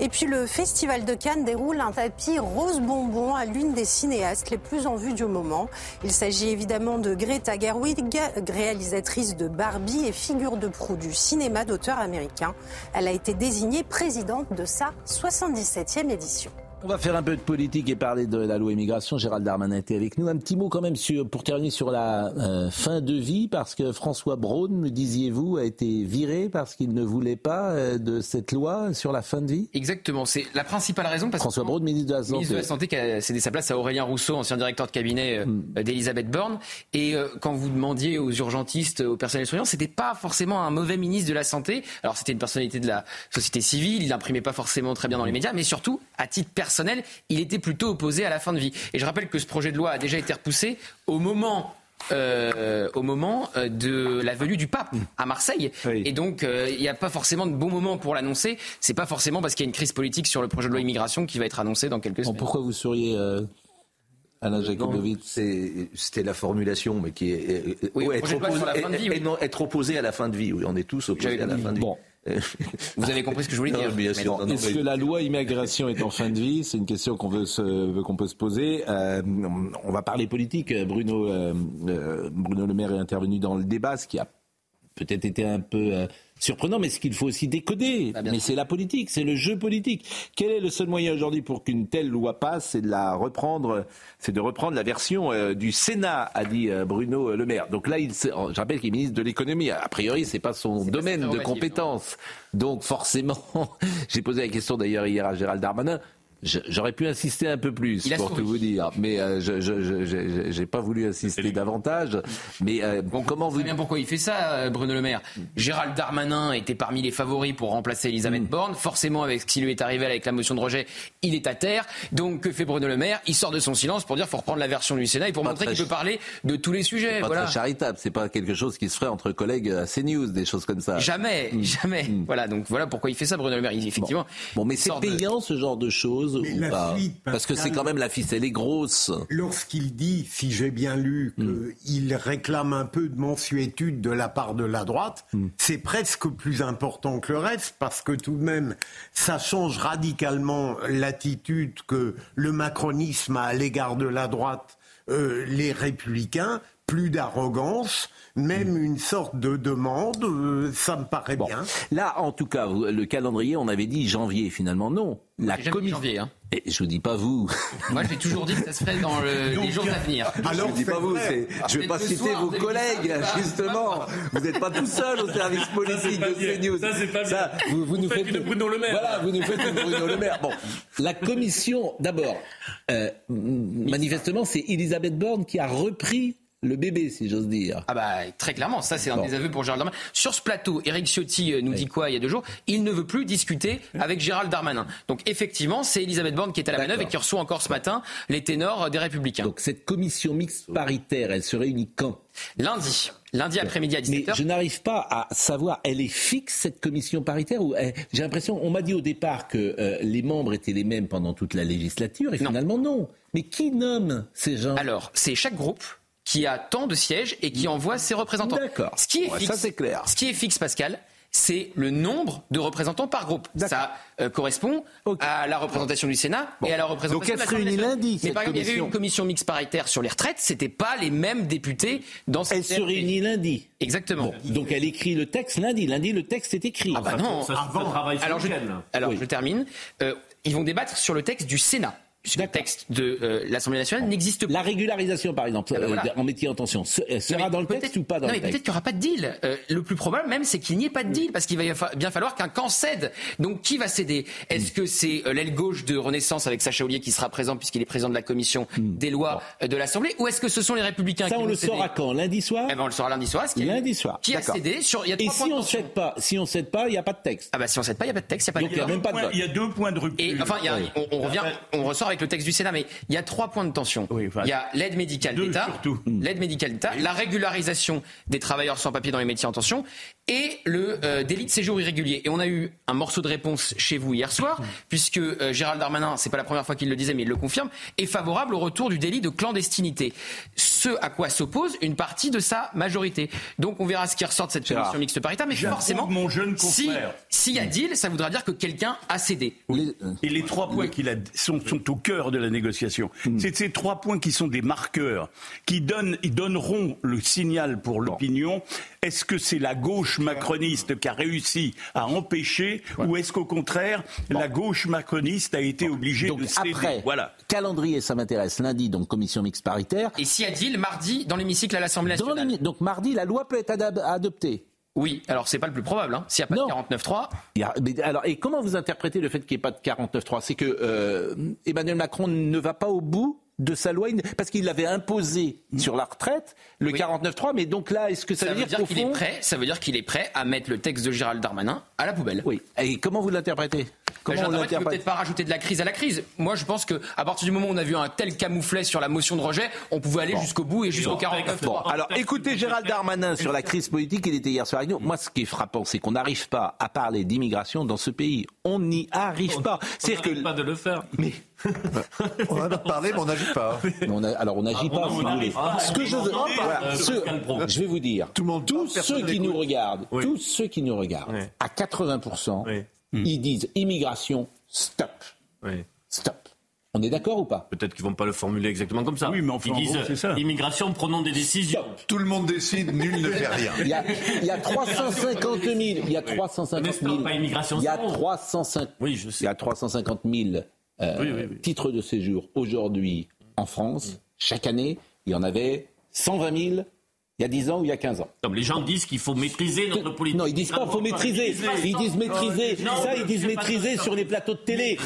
Et puis le Festival de Cannes déroule un tapis rose bonbon à l'une des cinéastes les plus en vue du moment. Il s'agit évidemment de Greta Gerwig, réalisatrice de Barbie et figure de proue du cinéma d'auteur américain. Elle a été désignée présidente de sa 77e édition. On va faire un peu de politique et parler de la loi immigration. Gérald Darmanin était avec nous. Un petit mot quand même sur, pour terminer sur la euh, fin de vie, parce que François Braun, me disiez-vous, a été viré parce qu'il ne voulait pas euh, de cette loi sur la fin de vie? Exactement. C'est la principale raison. Parce François Braun, ministre de la Santé. Ministre de la Santé qui a cédé sa place à Aurélien Rousseau, ancien directeur de cabinet euh, hmm. d'Elisabeth Borne. Et quand vous demandiez aux urgentistes, aux personnels soignants, c'était pas forcément un mauvais ministre de la Santé. Alors c'était une personnalité de la société civile, il n'imprimait pas forcément très bien dans les médias, mais surtout, à titre personnel, personnel, il était plutôt opposé à la fin de vie. Et je rappelle que ce projet de loi a déjà été repoussé au moment euh, au moment euh, de la venue du pape à Marseille. Et donc, euh, il n'y a pas forcément de bon moment pour l'annoncer. C'est pas forcément parce qu'il y a une crise politique sur le projet de loi immigration qui va être annoncé dans quelques semaines. pourquoi vous seriez Alain Jakubowicz C'était la formulation, mais qui est, être, opposé, la fin de vie, être opposé à la fin de vie. Oui, on est tous opposés à la fin de vie. Vous avez compris ce que je voulais dire. Est-ce que la loi immigration est en fin de vie? C'est une question qu'on veut qu'on peut se poser. Euh, on va parler politique. Bruno, euh, euh, Bruno Le Maire est intervenu dans le débat, ce qui a peut-être été un peu surprenant, mais ce qu'il faut aussi décoder. Ah, mais c'est la politique, c'est le jeu politique. Quel est le seul moyen aujourd'hui pour qu'une telle loi passe C'est de la reprendre, c'est de reprendre la version euh, du Sénat, a dit euh, Bruno Le Maire. Donc là, il, je rappelle qu'il est ministre de l'économie. A priori, c'est pas son domaine de compétence. Donc forcément, j'ai posé la question d'ailleurs hier à Gérald Darmanin. J'aurais pu insister un peu plus Il pour tout vous dire, mais euh, je j'ai pas voulu insister davantage. Mais euh, comment vous bien pourquoi il fait ça, euh, Bruno Le Maire. Gérald Darmanin était parmi les favoris pour remplacer Elisabeth Borne. Forcément, avec ce qui lui est arrivé avec la motion de rejet, il est à terre. Donc, que fait Bruno Le Maire? Il sort de son silence pour dire qu'il faut reprendre la version du Sénat et pour montrer qu'il peut parler de tous les sujets. pas Voilà. très charitable, c'est pas quelque chose qui se ferait entre collègues à CNews, des choses comme ça. Jamais, jamais. Voilà, donc voilà pourquoi il fait ça, Bruno Le Maire. Il, effectivement. Bon, mais c'est de- payant ce genre de choses Mais ou la pas suite, Parce que c'est quand même la ficelle est grosse. Lorsqu'il dit, si j'ai bien lu, Hmm. qu'il réclame un peu de mensuétude de la part de la droite, Hmm. c'est presque plus important que le reste, parce que tout de même, ça change radicalement l'attitude que le macronisme a à l'égard de la droite, euh, les républicains, plus d'arrogance, même Hmm. une sorte de demande, euh, ça me paraît bien. Là, en tout cas, le calendrier, on avait dit janvier, finalement, non. La commission. janvier, hein. Et je vous dis pas vous. Moi, j'ai toujours dit que ça se ferait dans le- les jours à venir. je vous dis pas vous, je vais pas citer soir, vos collègues, ça, justement. Vous n'êtes pas tout seul au service politique de CNews. Ça, c'est pas bien. vous, vous nous faites faites une Bruno Le Maire. Voilà, vous nous faites une Bruno Le Maire. Bon, la commission, d'abord, euh, manifestement, c'est Elisabeth Borne qui a repris le bébé, si j'ose dire. Ah bah très clairement, ça c'est un Bon. aveux pour Gérald Darmanin. Sur ce plateau, Éric Ciotti euh, nous dit quoi il y a deux jours? Il ne veut plus discuter avec Gérald Darmanin. Donc effectivement, c'est Elisabeth Borne qui est à la manœuvre et qui reçoit encore ce matin les ténors euh, des Républicains. Donc cette commission mixte paritaire, elle se réunit quand? Lundi, lundi après-midi à Mais 17h. je n'arrive pas à savoir, elle est fixe cette commission paritaire ou elle- j'ai l'impression, on m'a dit au départ que euh, les membres étaient les mêmes pendant toute la législature et finalement non. Mais qui nomme ces gens? Alors, c'est chaque groupe qui a tant de sièges et qui envoie ses représentants. D'accord. Ce qui est Ouais, fixe, ça, c'est clair. Ce qui est fixe, Pascal, c'est le nombre de représentants par groupe. Ça euh, correspond à la représentation du Sénat et à la représentation Donc elle de se réunit lundi, Mais par exemple, il y avait une commission mixte paritaire sur les retraites, c'était pas les mêmes députés dans cette Elle se réunit lundi. Exactement. Donc elle écrit le texte lundi. Lundi, le texte est écrit. Ah bah non. Ça, ça travaille ce Alors, je, alors je termine. Euh, ils vont débattre sur le texte du Sénat. Puisque le texte de euh, l'Assemblée nationale n'existe pas. La régularisation, par exemple, Ah ben euh, voilà. en métier en tension, sera mais dans le texte ou pas dans non, le mais peut-être qu'il n'y aura pas de deal. Euh, le plus probable même, c'est qu'il n'y ait pas de deal, parce qu'il va fa- bien falloir qu'un camp cède. Donc qui va céder? Est-ce que c'est euh, l'aile gauche de Renaissance avec Sacha Ollier qui sera présent puisqu'il est président de la commission des lois euh, de l'Assemblée, ou est-ce que ce sont les Républicains Ça, qui on vont le céder? saura quand? Lundi soir? Eh ben, on le saura lundi soir. Lundi soir. Qui a cédé sur Il y a Et trois si points de on tension. cède pas, si on cède pas, il n'y a pas de texte. Ah bah si on cède pas, il n'y a pas de texte, il n'y a pas de Donc, il y a deal. même pas de Point- vote. Il y a deux points de rupture. Et enfin, on, on revient, on ressort avec le texte du Sénat, mais il y a trois points de tension. Oui, enfin, il y a l'aide médicale d'État, surtout. l'aide médicale d'État, la régularisation des travailleurs sans papier dans les métiers en tension et le euh, délit de séjour irrégulier. Et on a eu un morceau de réponse chez vous hier soir, puisque euh, Gérald Darmanin, c'est pas la première fois qu'il le disait, mais il le confirme, est favorable au retour du délit de clandestinité. Ce à quoi s'oppose une partie de sa majorité. Donc on verra ce qui ressort de cette commission mixte paritaire, mais forcément, mon jeune si s'il y a deal, ça voudra dire que quelqu'un a cédé. Et les trois points qu'il a sont, sont au cœur de la négociation. C'est ces trois points qui sont des marqueurs, qui donnent, ils donneront le signal pour l'opinion. Est-ce que c'est la gauche macroniste qui a réussi à empêcher, ou est-ce qu'au contraire, la gauche macroniste a été obligée Donc de céder? après, Voilà. calendrier, ça m'intéresse. Lundi, donc commission mixte paritaire. Et s'il y a deal, mardi, dans l'hémicycle à l'Assemblée nationale. donc mardi, la loi peut être adab- adoptée. Oui, alors c'est pas le plus probable. Hein. S'il n'y a pas Non. de 49-3, Il y a- mais alors, et comment vous interprétez le fait qu'il n'y ait pas de 49.3 C'est que euh, Emmanuel Macron ne va pas au bout de sa loi, parce qu'il l'avait imposé sur la retraite, le Oui. 49.3, mais donc là, est-ce que ça, ça veut veut dire qu'il est prêt. Ça veut dire qu'il est prêt à mettre le texte de Gérald Darmanin à la poubelle. Oui. Et comment vous l'interprétez? Comment Gérald on peut-être pas rajouter de la crise à la crise. Moi, je pense que à partir du moment où on a vu un tel camouflet sur la motion de rejet, on pouvait aller jusqu'au bout et jusqu'au 49 Bon, alors écoutez Gérald Darmanin sur la crise politique, il était hier soir avec nous. Moi, ce qui est frappant, c'est qu'on n'arrive pas à parler d'immigration dans ce pays. On n'y arrive pas. C'est-à-dire que. pas de le faire. Mais On en a parlé, mais on n'agit pas. Mais on a- alors on n'agit Ah, pas, on si vous n'arrive voulez. pas. Ce que je veux, On voilà, euh, je vais vous dire, Tout le monde tous ceux qui nous regardent, Oui. tous ceux qui nous regardent, Oui. à 80%, Oui. ils disent immigration, stop, Oui. stop. On est d'accord ou pas? Peut-être qu'ils vont pas le formuler exactement comme ça. Oui, mais enfin, Ils disent en gros, c'est ça. immigration, prenons des décisions. Tout le monde décide, nul ne fait rien. Il y a, il y a 350 000. Il y a 350 N'est-ce 000. pas, pas immigration Il y a zéro 350, Oui, je il sais. y a 350 000 euh, Oui, oui, oui. titres de séjour aujourd'hui en France. Chaque année, il y en avait 120 000 il y a 10 ans ou il y a 15 ans. Non, mais les gens disent qu'il faut maîtriser notre politique. Non, ils disent pas faut maîtriser. Ils disent maîtriser. Non, Ça, ils disent maîtriser sur les plateaux de télé.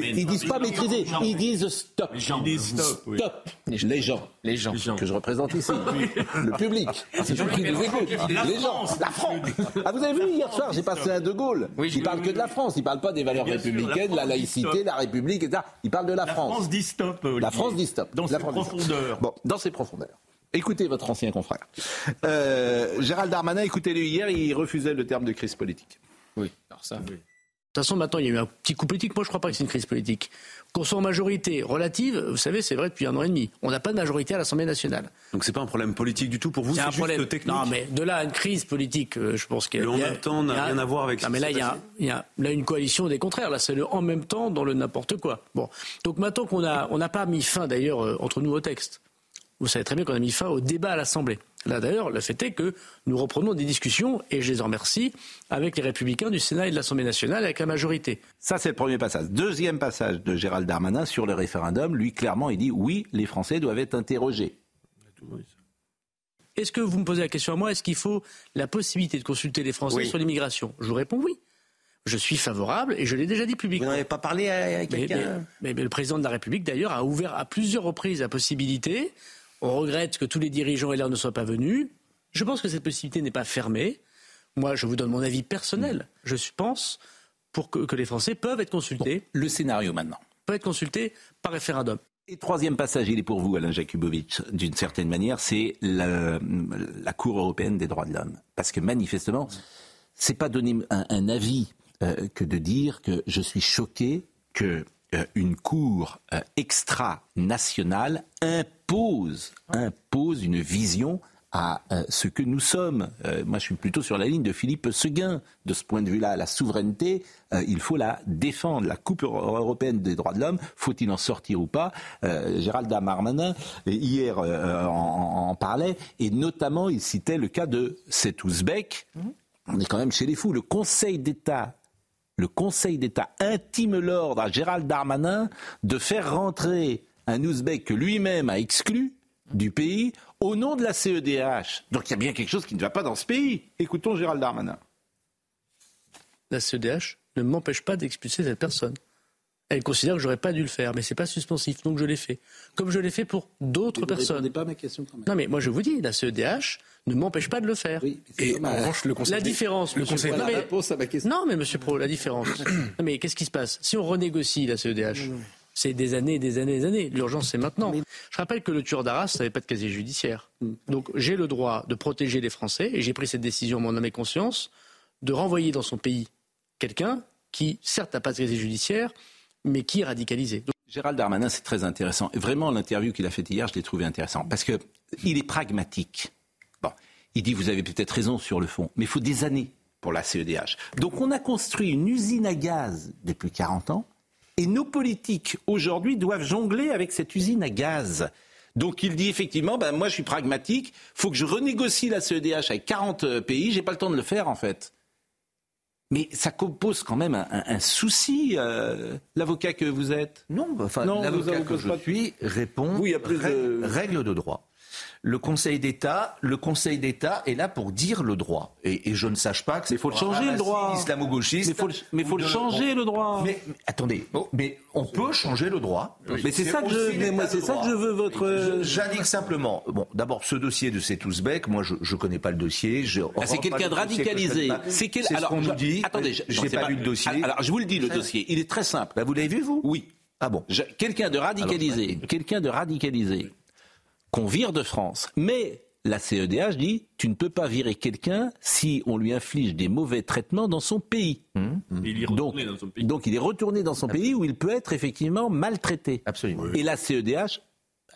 mais Ils disent pas maîtriser. Ils disent stop. Les gens. Stop, oui. Stop. Les gens. Les gens. que je représente ici, le public, c'est gens qui nous écoutent, les gens, la France. Ah, vous avez vu hier soir, j'ai passé un De Gaulle. Oui, il parle que de la France, il parle pas des valeurs républicaines, la France laïcité, la République, etc. Il parle de la, La France. France dit stop. La France dit stop. Dans La ses France profondeurs. Bon, dans ses profondeurs. Écoutez votre ancien confrère. Euh, Gérald Darmanin, écoutez-le hier, il refusait le terme de crise politique. Oui, alors ça. De toute façon, maintenant, il y a eu un petit coup politique. Moi, je ne crois pas que c'est une crise politique. Qu'on soit en majorité relative, vous savez, c'est vrai depuis un an et demi. On n'a pas de majorité à l'Assemblée nationale. Donc c'est pas un problème politique du tout pour vous, C'est un juste problème. technique. Non, mais de là à une crise politique, euh, je pense qu'il y a. Le en même temps n'a rien à voir avec ce Non, mais là, il y, a, il y a là une coalition des contraires. Là, c'est le en même temps dans le n'importe quoi. Bon. Donc maintenant qu'on on n'a pas mis fin d'ailleurs euh, entre nous au texte. Vous savez très bien qu'on a mis fin au débat à l'Assemblée. Là d'ailleurs, le fait est que nous reprenons des discussions, et je les en remercie, avec les Républicains du Sénat et de l'Assemblée nationale, avec la majorité. Ça, c'est le premier passage. Deuxième passage de Gérald Darmanin sur le référendum. Lui, clairement, il dit oui, les Français doivent être interrogés. Est-ce que vous me posez la question à moi, est-ce qu'il faut la possibilité de consulter les Français Oui. sur l'immigration? Je vous réponds oui. Je suis favorable et je l'ai déjà dit Vous publiquement. n'en avez pas parlé à, à Mais, quelqu'un? mais- mais- mais le président de la République, d'ailleurs, a ouvert à plusieurs reprises la possibilité. On regrette que tous les dirigeants LR ne soient pas venus. Je pense que cette possibilité n'est pas fermée. Moi, je vous donne mon avis personnel. Je pense pour que, que les Français peuvent être consultés, Le scénario maintenant. peuvent être consultés par référendum. Et troisième passage, il est pour vous, Alain Jakubowicz, d'une certaine manière, c'est la, la Cour européenne des droits de l'homme. Parce que manifestement, c'est pas donner un, un avis euh, que de dire que je suis choqué que une Cour euh, extra-nationale impose, impose une vision à euh, ce que nous sommes. Euh, moi, je suis plutôt sur la ligne de Philippe Seguin. De ce point de vue-là, la souveraineté, euh, il faut la défendre. La Coupe euro- européenne des droits de l'homme, faut-il en sortir ou pas? Euh, Gérald Darmanin, hier, euh, en, en parlait, et notamment, il citait le cas de cet Ouzbek. On est quand même chez les fous. Le Conseil d'État le Conseil d'État intime l'ordre à Gérald Darmanin de faire rentrer un Ouzbek que lui-même a exclu du pays au nom de la CEDH. Donc il y a bien quelque chose qui ne va pas dans ce pays. Écoutons Gérald Darmanin. La CEDH ne m'empêche pas d'expulser cette personne. Elle considère que j'aurais pas dû le faire, mais c'est pas suspensif, donc je l'ai fait. Comme je l'ai fait pour d'autres personnes. pas à ma question quand même. Non, mais moi je vous dis, la CEDH ne m'empêche pas de le faire. Et en revanche, le Conseil La différence, le monsieur Conseil mais- réponse à ma question. non, mais monsieur Pro, la différence. non, mais qu'est-ce qui se passe? Si on renégocie la CEDH, c'est des années, des années, des années. L'urgence, c'est maintenant. Je rappelle que le tueur d'Arras n'avait pas de casier judiciaire. Donc j'ai le droit de protéger les Français, et j'ai pris cette décision, mon âme et conscience, de renvoyer dans son pays quelqu'un qui, certes, n'a pas de casier judiciaire, mais qui est radicalisé. Gérald Darmanin, c'est très intéressant. Vraiment, l'interview qu'il a faite hier, je l'ai trouvé intéressant. Parce que il est pragmatique. Bon, il dit, vous avez peut-être raison sur le fond, mais il faut des années pour la CEDH. Donc on a construit une usine à gaz depuis 40 ans, et nos politiques, aujourd'hui, doivent jongler avec cette usine à gaz. Donc il dit effectivement, ben, moi je suis pragmatique, faut que je renégocie la CEDH avec 40 pays, j'ai pas le temps de le faire en fait. Mais ça pose quand même un, un- un souci, euh, l'avocat que vous êtes. Non, enfin, l'avocat que je de- suis répond Oui, il y a plus de- règle, règle de droit. Le Conseil d'État, le Conseil d'État est là pour dire le droit. Et, et je ne sache pas que c'est faut le changer, le droit. islamo-gauchiste. Mais faut le- mais faut le changer, le droit. Mais, mais attendez, mais on peut changer le droit. Mais c'est ça que je- moi, c'est ça que je veux, votre- Je- J'indique simplement. Bon, d'abord ce dossier de cet Ouzbek, moi je je connais pas le dossier. Ah, c'est quelqu'un de radicalisé. C'est quel- ce alors, qu'on je- nous dit. Attendez, j'ai c'est pas, lu le dossier. Alors, je vous le dis, le dossier. Il est très simple. Bah, vous l'avez vu vous Oui. Ah bon. Quelqu'un de radicalisé, quelqu'un de radicalisé, qu'on vire de France. Mais la CEDH dit, tu ne peux pas virer quelqu'un si on lui inflige des mauvais traitements dans son pays. Il est Donc, retourné dans son pays. donc il est retourné dans son pays où il peut être effectivement maltraité. Absolument. Et la CEDH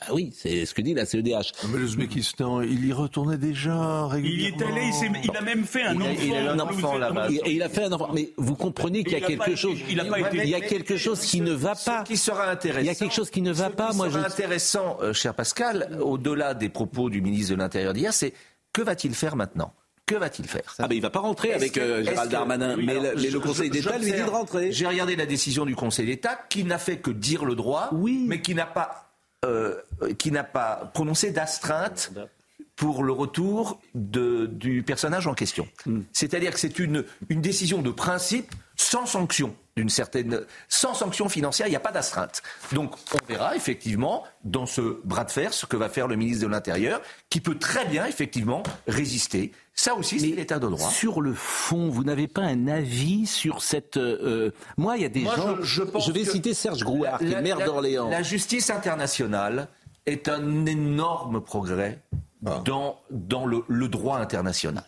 Ah oui, c'est ce que dit la CEDH. Mais l'Ouzbékistan, il y retournait déjà Il y régulièrement. est allé, il, il a même fait un Il a- enfant. il a un enfant là-bas. vous- Et il a fait un enfant. Mais vous comprenez qu'il y a Il quelque chose. il a pas été- Il y a quelque chose qui ne va pas. Ce qui sera intéressant. Il y a quelque chose qui ne va ce pas. qui Moi, sera je. intéressant, euh, cher Pascal, au-delà des propos du ministre de l'Intérieur d'hier, c'est que va-t-il faire maintenant? Que va-t-il faire? Ah ben il va pas rentrer avec euh, Gérald que- Darmanin, Oui, mais, alors, le, mais je- le Conseil d'État lui dit de rentrer. J'ai regardé la décision du Conseil d'État qui n'a fait que dire le droit, mais qui n'a pas, euh, qui n'a pas prononcé d'astreinte pour le retour de- du personnage en question. Hmm. C'est-à-dire que c'est une, une décision de principe sans sanction d'une certaine sans sanction financière, il n'y a pas d'astreinte. Donc on verra effectivement dans ce bras de fer ce que va faire le ministre de l'Intérieur, qui peut très bien effectivement résister. Ça aussi, c'est l'état de droit. Sur le fond, vous n'avez pas un avis sur cette. euh, moi, il y a des Moi, gens. je, je pense vais que citer Serge Grouard, qui est maire d'Orléans. La justice internationale est un énorme progrès dans, dans le, le droit international.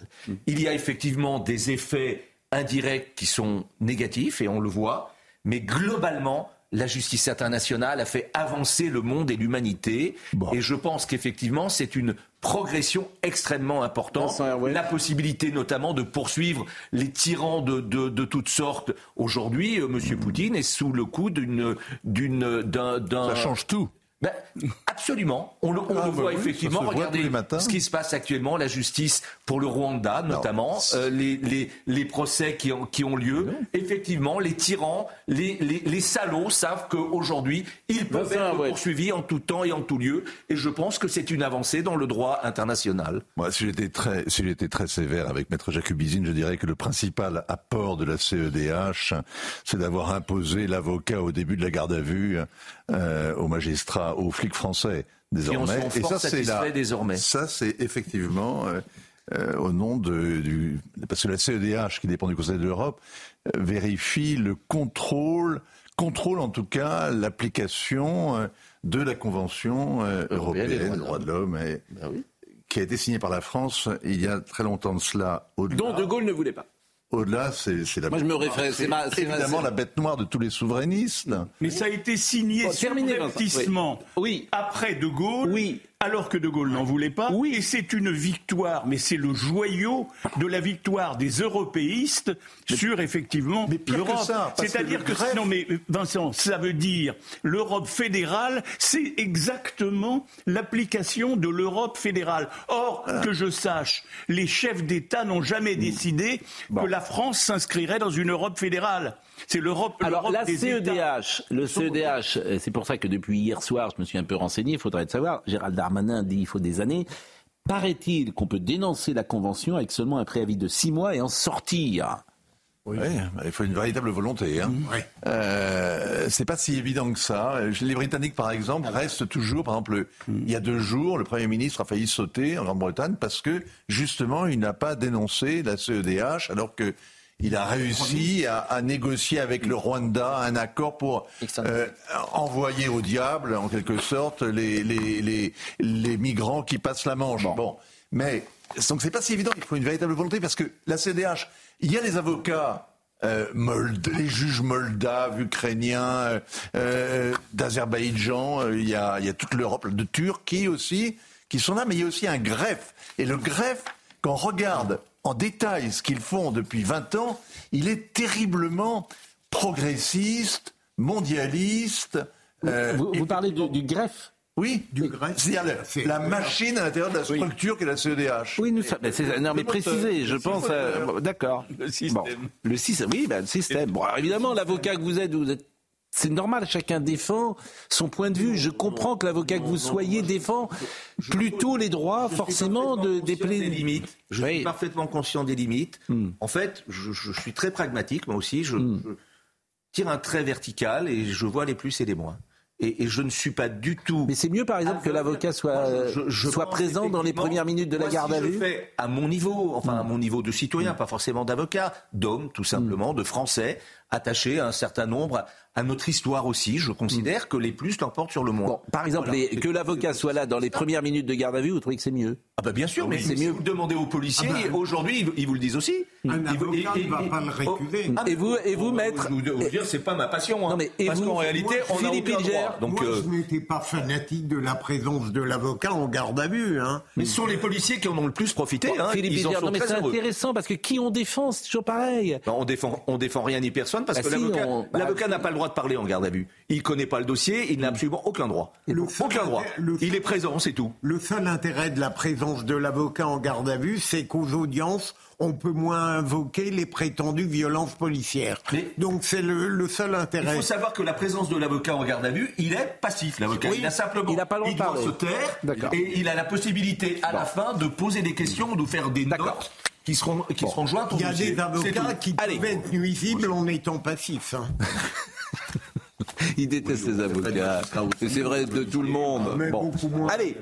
Il y a effectivement des effets indirects qui sont négatifs, et on le voit, mais globalement, la justice internationale a fait avancer le monde et l'humanité. Et je pense qu'effectivement, c'est une progression extrêmement importante. La possibilité notamment de poursuivre les tyrans de, de, de toutes sortes. Aujourd'hui, euh, M. Poutine est sous le coup d'une, d'une, d'un, d'un- Ça change tout. Ben, absolument. On le, on Ah, le bah voit oui, effectivement. Regardez ce qui se passe actuellement, la justice pour le Rwanda notamment, euh, les, les, les procès qui ont, qui ont lieu. Effectivement, les tyrans, les, les, les salauds savent qu'aujourd'hui, ils peuvent Vincent, être poursuivis en tout temps et en tout lieu. Et je pense que c'est une avancée dans le droit international. Moi, si j'étais très, si j'étais très sévère avec Maître Jacobizine, je dirais que le principal apport de la CEDH, c'est d'avoir imposé l'avocat au début de la garde à vue euh, aux aux flics français désormais. sont fort satisfaits désormais. Ça, c'est effectivement euh, euh, au nom de, du, parce que la CEDH, qui dépend du Conseil de l'Europe, euh, vérifie le contrôle, contrôle en tout cas l'application euh, de la Convention euh, Européenne des droits de l'homme. et- Ben qui a été signée par la France il y a très longtemps de cela. Au-delà, Dont De Gaulle ne voulait pas. Au-delà, c'est, c'est la Moi, je me réfère- c'est ma- c'est ma- évidemment la bête noire de tous les souverainistes. Mais ça a été signé Bon, terminé, subrepticement Oui. après De Gaulle, Oui. Alors que De Gaulle n'en voulait pas. Oui. Et c'est une victoire, mais c'est le joyau de la victoire des européistes sur effectivement l'Europe. C'est-à-dire que greffe- non mais Vincent, ça veut dire l'Europe fédérale, c'est exactement l'application de l'Europe fédérale. Or, Ah. que je sache, les chefs d'État n'ont jamais Hmm. décidé que la France s'inscrirait dans une Europe fédérale. C'est l'Europe. Alors la des États. CEDH, le CEDH, c'est pour ça que depuis hier soir, je me suis un peu renseigné, il faudrait le savoir, Gérald Darmanin dit il faut des années. Paraît-il qu'on peut dénoncer la Convention avec seulement un préavis de six mois et en sortir Oui, il faut une véritable volonté. Hein. Euh, c'est pas si évident que ça. Les Britanniques, par exemple, restent toujours. Par exemple, il y a deux jours, le Premier ministre a failli sauter en Grande-Bretagne parce que justement, il n'a pas dénoncé la CEDH, alors que il a réussi à, à négocier avec le Rwanda un accord pour euh, envoyer au diable, en quelque sorte, les, les, les, les migrants qui passent la Manche. Bon. Mais donc c'est pas si évident. Il faut une véritable volonté parce que la CEDH, il y a les avocats. euh, les juges moldaves, ukrainiens, euh, euh, d'Azerbaïdjan, euh, il y, a, il y a toute l'Europe, de Turquie aussi, qui sont là, mais il y a aussi un greffe. Et le greffe, quand on regarde en détail ce qu'ils font depuis 20 ans, il est terriblement progressiste, mondialiste. euh, Vous, vous parlez du, du greffe oui, du C'est-à-dire la, la machine à l'intérieur de la structure qu'est la CEDH. Oui, nous sommes. mais c'est- non, mais précisez, je pense. euh, D'accord. Le système. Bon, le système. Oui, ben, le système. Bon, alors, évidemment, l'avocat que vous êtes, vous êtes. C'est normal, chacun défend son point de vue. Je comprends que l'avocat que vous soyez défend plutôt les droits, forcément, de, des des limites. Je suis parfaitement conscient des limites. Hmm. En fait, je, je suis très pragmatique, moi aussi. Je, je tire un trait vertical et je vois les plus et les moins. Et, et je ne suis pas du tout. Mais c'est mieux, par exemple, que l'avocat soit, Je- je présent dans les premières minutes de la garde si à je vue. fais à mon niveau, enfin Hmm. à mon niveau de citoyen, pas forcément d'avocat, d'homme, tout simplement, de Français, attachés à un certain nombre, à notre histoire aussi. Je considère que les plus l'emportent sur le moins. Par exemple, Voilà. les- que l'avocat soit là dans les premières minutes de garde à vue, vous trouvez que c'est mieux? Ah bah bien sûr, mais c'est si mieux. vous demandez aux policiers, Ah bah. aujourd'hui, ils, ils vous le disent aussi. Un Ils avocat ne va et- pas le oh, récuser. ah, Et vous, et vous, oh, maître Je vous, vous dire, c'est pas ma passion. hein. Non, mais et Parce vous, qu'en réalité, moi, on Philippe aucun Bilger, droit. Donc, Moi, euh, je n'étais pas fanatique de la présence de l'avocat en garde à vue. Hein. mais ce sont les policiers qui en ont le plus profité. hein. Philippe Ils en Bilger, sont non mais c'est intéressant parce que qui on défend, c'est toujours pareil. Non, on défend, on défend rien ni personne parce Bah que bah, l'avocat n'a pas le droit de parler en garde à vue. Il connaît pas le dossier, il n'a absolument aucun droit. Le aucun droit. le- Il est présent, c'est tout. Le seul intérêt de la présence de l'avocat en garde à vue, c'est qu'aux audiences, on peut moins invoquer les prétendues violences policières. Mais- Donc c'est le, le seul Il intérêt. faut savoir que la présence de l'avocat en garde à vue, il est passif. L'avocat, Oui. il a simplement, Il n'a pas le droit de doit parler. se taire et il a la possibilité à la fin de poser des questions, de faire des notes qui seront qui seront jointes Il y a des avocats qui Allez. peuvent être nuisibles en étant passifs. hein. Il déteste les avocats. Et C'est vrai de tout le monde. Bon. Allez,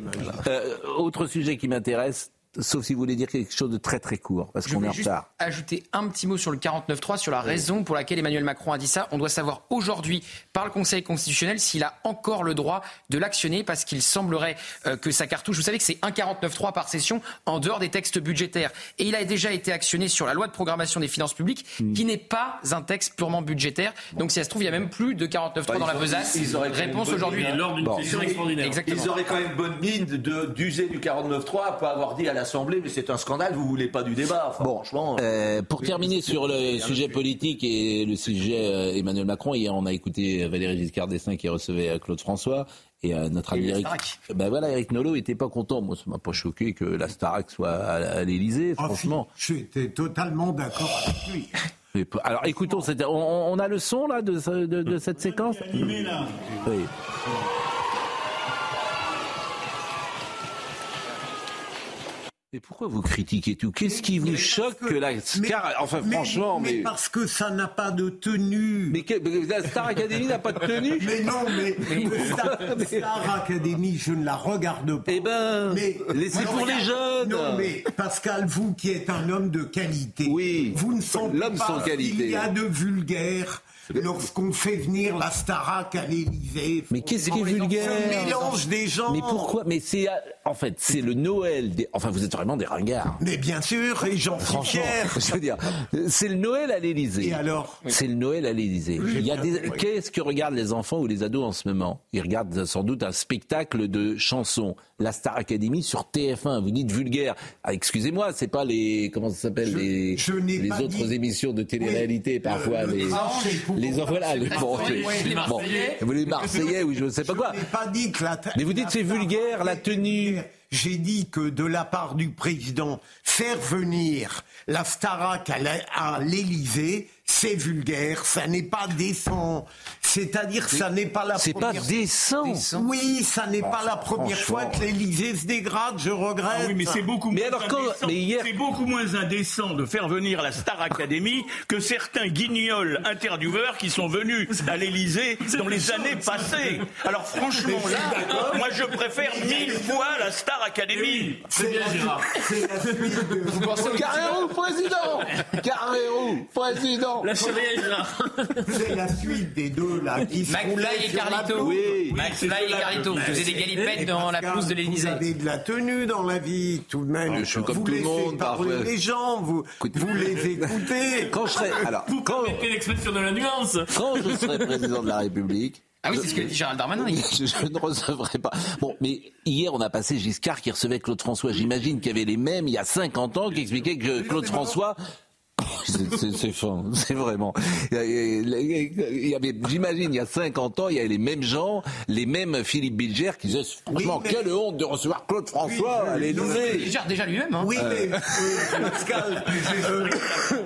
euh, autre sujet qui m'intéresse, sauf si vous voulez dire quelque chose de très très court, parce qu'on est voulais en juste retard. ajouter un petit mot sur le 49.3, sur la raison pour laquelle Emmanuel Macron a dit ça. On doit savoir aujourd'hui, par le Conseil constitutionnel, s'il a encore le droit de l'actionner, parce qu'il semblerait euh, que sa cartouche, vous savez que c'est un 49.3 par session, en dehors des textes budgétaires. Et il a déjà été actionné sur la loi de programmation des finances publiques, Hmm. qui n'est pas un texte purement budgétaire. Donc si ça se trouve, il y a même plus de 49.3 Bah, dans la besace. Réponse aujourd'hui. Lors d'une Bon. session extraordinaire. Exactement. Ils auraient quand même bonne mine de- d'user du 49.3, pas avoir dit à l'Assemblée, mais c'est un scandale, vous voulez pas du débat. Enfin, franchement. Euh, pour terminer sur le sujet politique et le sujet euh, Emmanuel Macron, hier on a écouté Valéry Giscard d'Estaing qui recevait euh, Claude François et euh, notre ami Et Eric. Ben voilà, Eric Nolot était pas content. Moi, ça m'a pas choqué que la Starac soit à, à l'Élysée, Ah, franchement. J'étais totalement d'accord avec lui. Alors écoutons, on, on a le son là de, ce- de- de cette séquence? Oui. Mais pourquoi vous critiquez tout? Qu'est-ce qui vous choque que la Star... Enfin franchement, mais... mais parce que ça n'a pas de tenue. Mais que- mais la Star Academy n'a pas de tenue? Mais non, mais, Star, Star Academy, je ne la regarde pas. Eh ben, Mais laissez pour les jeunes. Non, mais Pascal, vous qui êtes un homme de qualité, Oui, vous ne sentez l'homme pas sans qualité. qu'il y a de vulgaire lorsqu'on fait venir la Starac à l'Élysée. Mais qu'est-ce qui est Ce vulgaire mélange des gens. Mais pourquoi Mais c'est en fait c'est le Noël. Des... Enfin, vous êtes vraiment des ringards. Mais bien sûr, et j'en suis fier. je veux dire, c'est le Noël à l'Élysée. Et alors C'est le Noël à l'Élysée. Il y a des... Qu'est-ce que regardent les enfants ou les ados en ce moment? Ils regardent sans doute un spectacle de chansons, la Star Academy sur TF1. Vous dites vulgaire. Ah, excusez-moi, c'est pas les comment ça s'appelle les je les autres dit- émissions de télé-réalité Oui, parfois le- le les les bon, Marseillais. les- bon, Marseillais. vous les Marseillais ou je sais pas quoi. Je n'ai pas dit que la Mais vous dites c'est vulgaire, la tenue. J'ai dit que de la part du président, faire venir la Starac à l'Élysée, c'est vulgaire, ça n'est pas décent. C'est-à-dire, ça n'est pas la C'est pas première. décent. Oui, ça n'est pas la première fois que l'Élysée se dégrade, je regrette. Ah oui, mais c'est beaucoup Mais moins alors quand- indécent. mais hier- C'est beaucoup moins indécent de faire venir la Star Academy que certains guignols intervieweurs qui sont venus à l'Élysée dans les années passées. Alors franchement là, moi je préfère mille fois la Star Academy. C'est bien, Gérard. C'est la suite de- Vous pensez au Carrérou, président Carrérou, président La chérie. C'est la suite des deux là qui se McFly et Carlito. Oui. McFly et Carlito, vous faisiez des galipettes dans la pelouse de Vous l'Élysée. avez de la tenue dans la vie, tout de même. Je suis comme vous tout le monde, parler les gens, vous, vous les écoutez. Quand je serai alors Vous quand, l'expression de la nuance. quand je serai président de la République, Ah oui, c'est ce que dit Gérald Darmanin. je, je ne recevrai pas. Bon, mais hier, on a passé Giscard qui recevait Claude François. J'imagine qu'il y avait les mêmes il y a 50 ans qui expliquaient que Claude François. C'est- C'est c'est fin, c'est vraiment. Il y avait, j'imagine, il y a 50 ans, il y avait les mêmes gens, les mêmes Philippe Bilger qui disaient franchement, Oui, mais- quelle honte de recevoir Claude François Oui, à oui, l'Élysée. Il gère déjà lui-même. Hein. Oui, mais euh, Pascal, euh,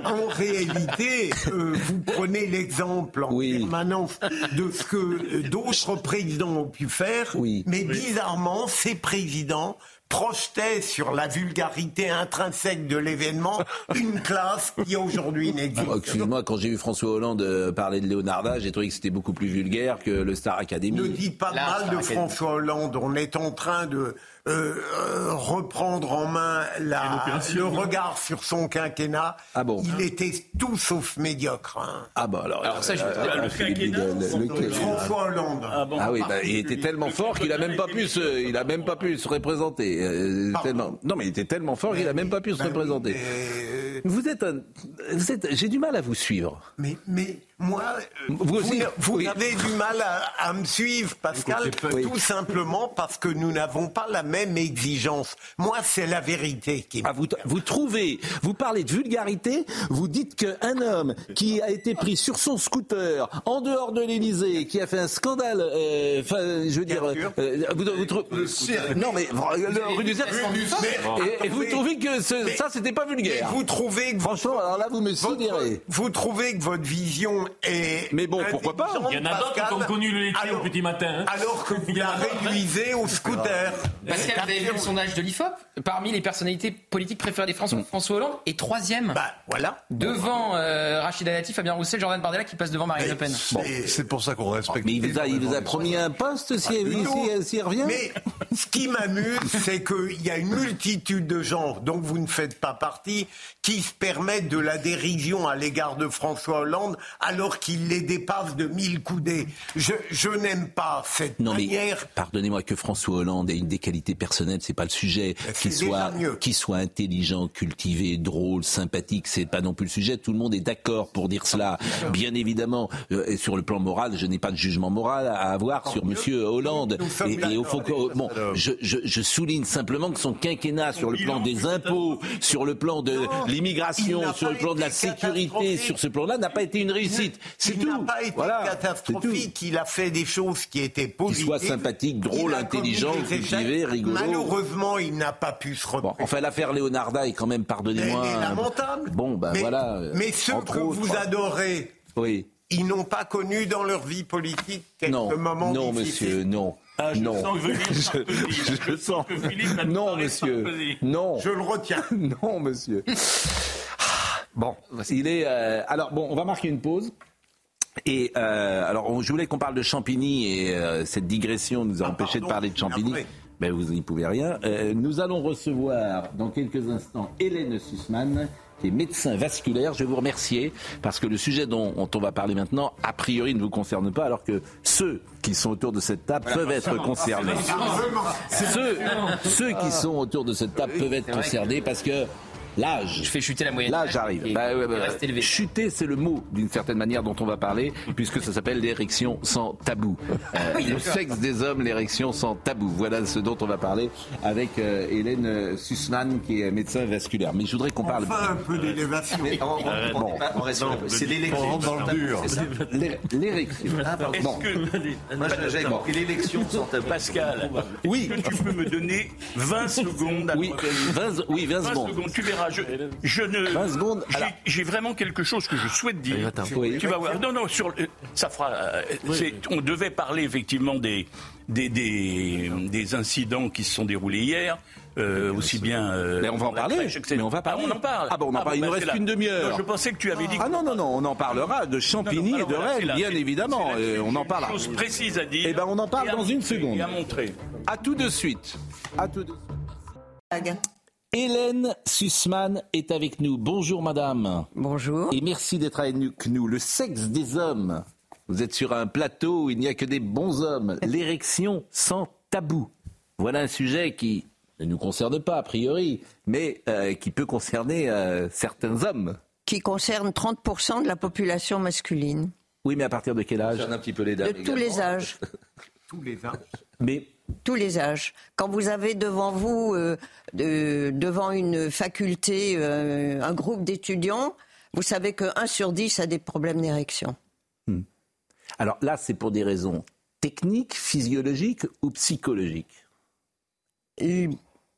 en réalité, euh, vous prenez l'exemple en Oui. permanence de ce que euh, d'autres présidents ont pu faire, Oui. mais bizarrement, ces présidents projetait sur la vulgarité intrinsèque de l'événement une classe qui aujourd'hui n'existe Oh, Excuse-moi, quand j'ai vu François Hollande euh, parler de Leonarda, j'ai trouvé que c'était beaucoup plus vulgaire que le Star Academy. Ne dites pas mal Star de Academy. François Hollande. On est en train de euh, euh, reprendre en main la, le regard sur son quinquennat. Ah bon Il était tout sauf médiocre. hein. Ah bah alors, Alors ça, je- euh, le on lequel François Hollande. Ah, oui, bah, il était tellement fort qu'il a même pas pu se, il a même pas pu se représenter. euh, tellement, non, mais il était tellement fort qu'il a même pas pu se représenter. Vous êtes, un- vous êtes, j'ai du mal à vous suivre. Mais, mais moi, euh, Vous aussi vous Oui. avez du mal à, à me suivre, Pascal, Oui. tout simplement parce que nous n'avons pas la même exigence. Moi, c'est la vérité qui. Ah, vous, vous trouvez, vous parlez de vulgarité, vous dites qu'un homme qui a été pris sur son scooter en dehors de l'Élysée, qui a fait un scandale, euh, enfin, je veux dire, euh, vous, vous trouvez, non mais le rue du Cerf, et, et vous trouvez que ce- Mais- ça c'était pas vulgaire vous trouvez que Franchement, alors là vous me sidérez. Vous trouvez que votre vision est. Mais bon, pourquoi pas Il y en a d'autres qui ont connu le laitier alors- au petit matin. hein. Alors que vous la réduisez au scooter. Pascal, vous avez vu le sondage de l'IFOP Parmi les personnalités politiques préférées des Français, François Hollande est troisième. Bah voilà. Devant euh, Rachida Dati, Fabien Roussel, Jordan Bardella qui passe devant Marine Le Pen. Bon, c'est pour ça qu'on respecte. Mais il vous a, il vous a promis un poste si, Non. si, revient Mais ce qui m'amuse, c'est qu'il y a une multitude de gens dont vous ne faites pas partie qui se permettent de la dérision à l'égard de François Hollande alors qu'il les dépasse de mille coudées. Je, je n'aime pas cette Non manière. pardonnez-moi que François Hollande ait une des qualités personnelles, c'est pas le sujet. Qu'il c'est soit, mieux. qu'il soit intelligent, cultivé, drôle, sympathique, c'est pas non plus le sujet. Tout le monde est d'accord pour dire cela. Bien évidemment, euh, et sur le plan moral, je n'ai pas de jugement moral à avoir sur Monsieur Hollande. Et, et au fond, que- bon, je, je, je souligne simplement que son quinquennat sur le plan des impôts, sur le plan de l'immigration, sur le plan de la sécurité, sur ce plan-là, n'a pas été une réussite. C'est Il tout. n'a pas été Voilà, catastrophique. Il a fait des choses qui étaient Qu'il positives. soit sympathique, drôle, Il intelligent, cultivé, rigolo. Malheureusement, il n'a pas pu se Bon, représenter. enfin, l'affaire Leonarda est quand même, pardonnez-moi. Elle est lamentable. Bon, ben mais, voilà. euh, mais ceux que autres. vous adorez, Oui. ils n'ont pas connu dans leur vie politique quelques Non, moments non, difficiles. monsieur, non. Ah, je non. sens que Sarkozy, je, je sens. que Philippe a Non, monsieur. Sarkozy. Non. Je le retiens. non, monsieur. Bon, il est. euh, alors, bon, on va marquer une pause. Et euh, alors, on- je voulais qu'on parle de Champigny et euh, cette digression nous a empêché de parler de Champigny. Ben, vous n'y pouvez rien. Euh, nous allons recevoir dans quelques instants Hélène Sussman, qui est médecin vasculaire. Je vais vous remercier parce que le sujet dont, dont on va parler maintenant, a priori, ne vous concerne pas, alors que ceux qui sont autour de cette table peuvent être concernés. Ceux, ceux qui sont autour de cette table peuvent être concernés parce que l'âge. Je fais chuter la moyenne. Là, j'arrive. Et- Bah, ouais, et reste élevé. Chuter, c'est le mot, d'une certaine manière, dont on va parler, puisque ça s'appelle l'érection sans tabou. Euh, le sexe des hommes, l'érection sans tabou. Voilà ce dont on va parler avec euh, Hélène euh, Sussman, qui est médecin vasculaire. Mais je voudrais qu'on parle. Enfin, un peu d'élévation. Bon. C'est l'élection. dans le dur. L'é- L'érection. Est-ce Bon. que, Moi, j'avais compris l'élection sans tabou. Pascal, Oui. est-ce que tu peux me donner 20 secondes à Oui, 20, oui, 20 20 secondes. secondes, tu verras. Je, je ne. 20 secondes, j'ai- vraiment quelque chose que je souhaite dire. Oui. Tu vas voir. Non, non, sur, le- ça fera. euh, c'est- On devait parler effectivement des, des, des, des incidents qui se sont déroulés hier. euh, aussi bien. euh, Mais on va en parler. crèche. Mais on va parler. Ah, on en parle. Ah bon, on en parle. Il bah, nous reste c'est là. qu'une demi-heure. Je pensais que tu avais dit. Ah non, non, non, on en parlera de Champigny Non, non, et alors de voilà, c'est Rennes, là. bien évidemment. euh, on en. Une chose précise à dire. Eh ben, on en parle et dans une seconde. Et à montrer. À tout de suite. À tout de suite. Hélène Sussman est avec nous. Bonjour madame. Bonjour. Et merci d'être avec nous. Le sexe des hommes. Vous êtes sur un plateau où il n'y a que des bons hommes. L'érection sans tabou. Voilà un sujet qui ne nous concerne pas a priori, mais euh, qui peut concerner euh, certains hommes. Qui concerne 30% de la population masculine. Oui, mais à partir de quel âge? Un petit peu les De tous les âges. Tous les âges. Mais Tous les âges. Quand vous avez devant vous, euh, de- devant une faculté, euh, un groupe d'étudiants, vous savez que 1 sur 10 a des problèmes d'érection. alors là, c'est pour des raisons techniques, physiologiques ou psychologiques L-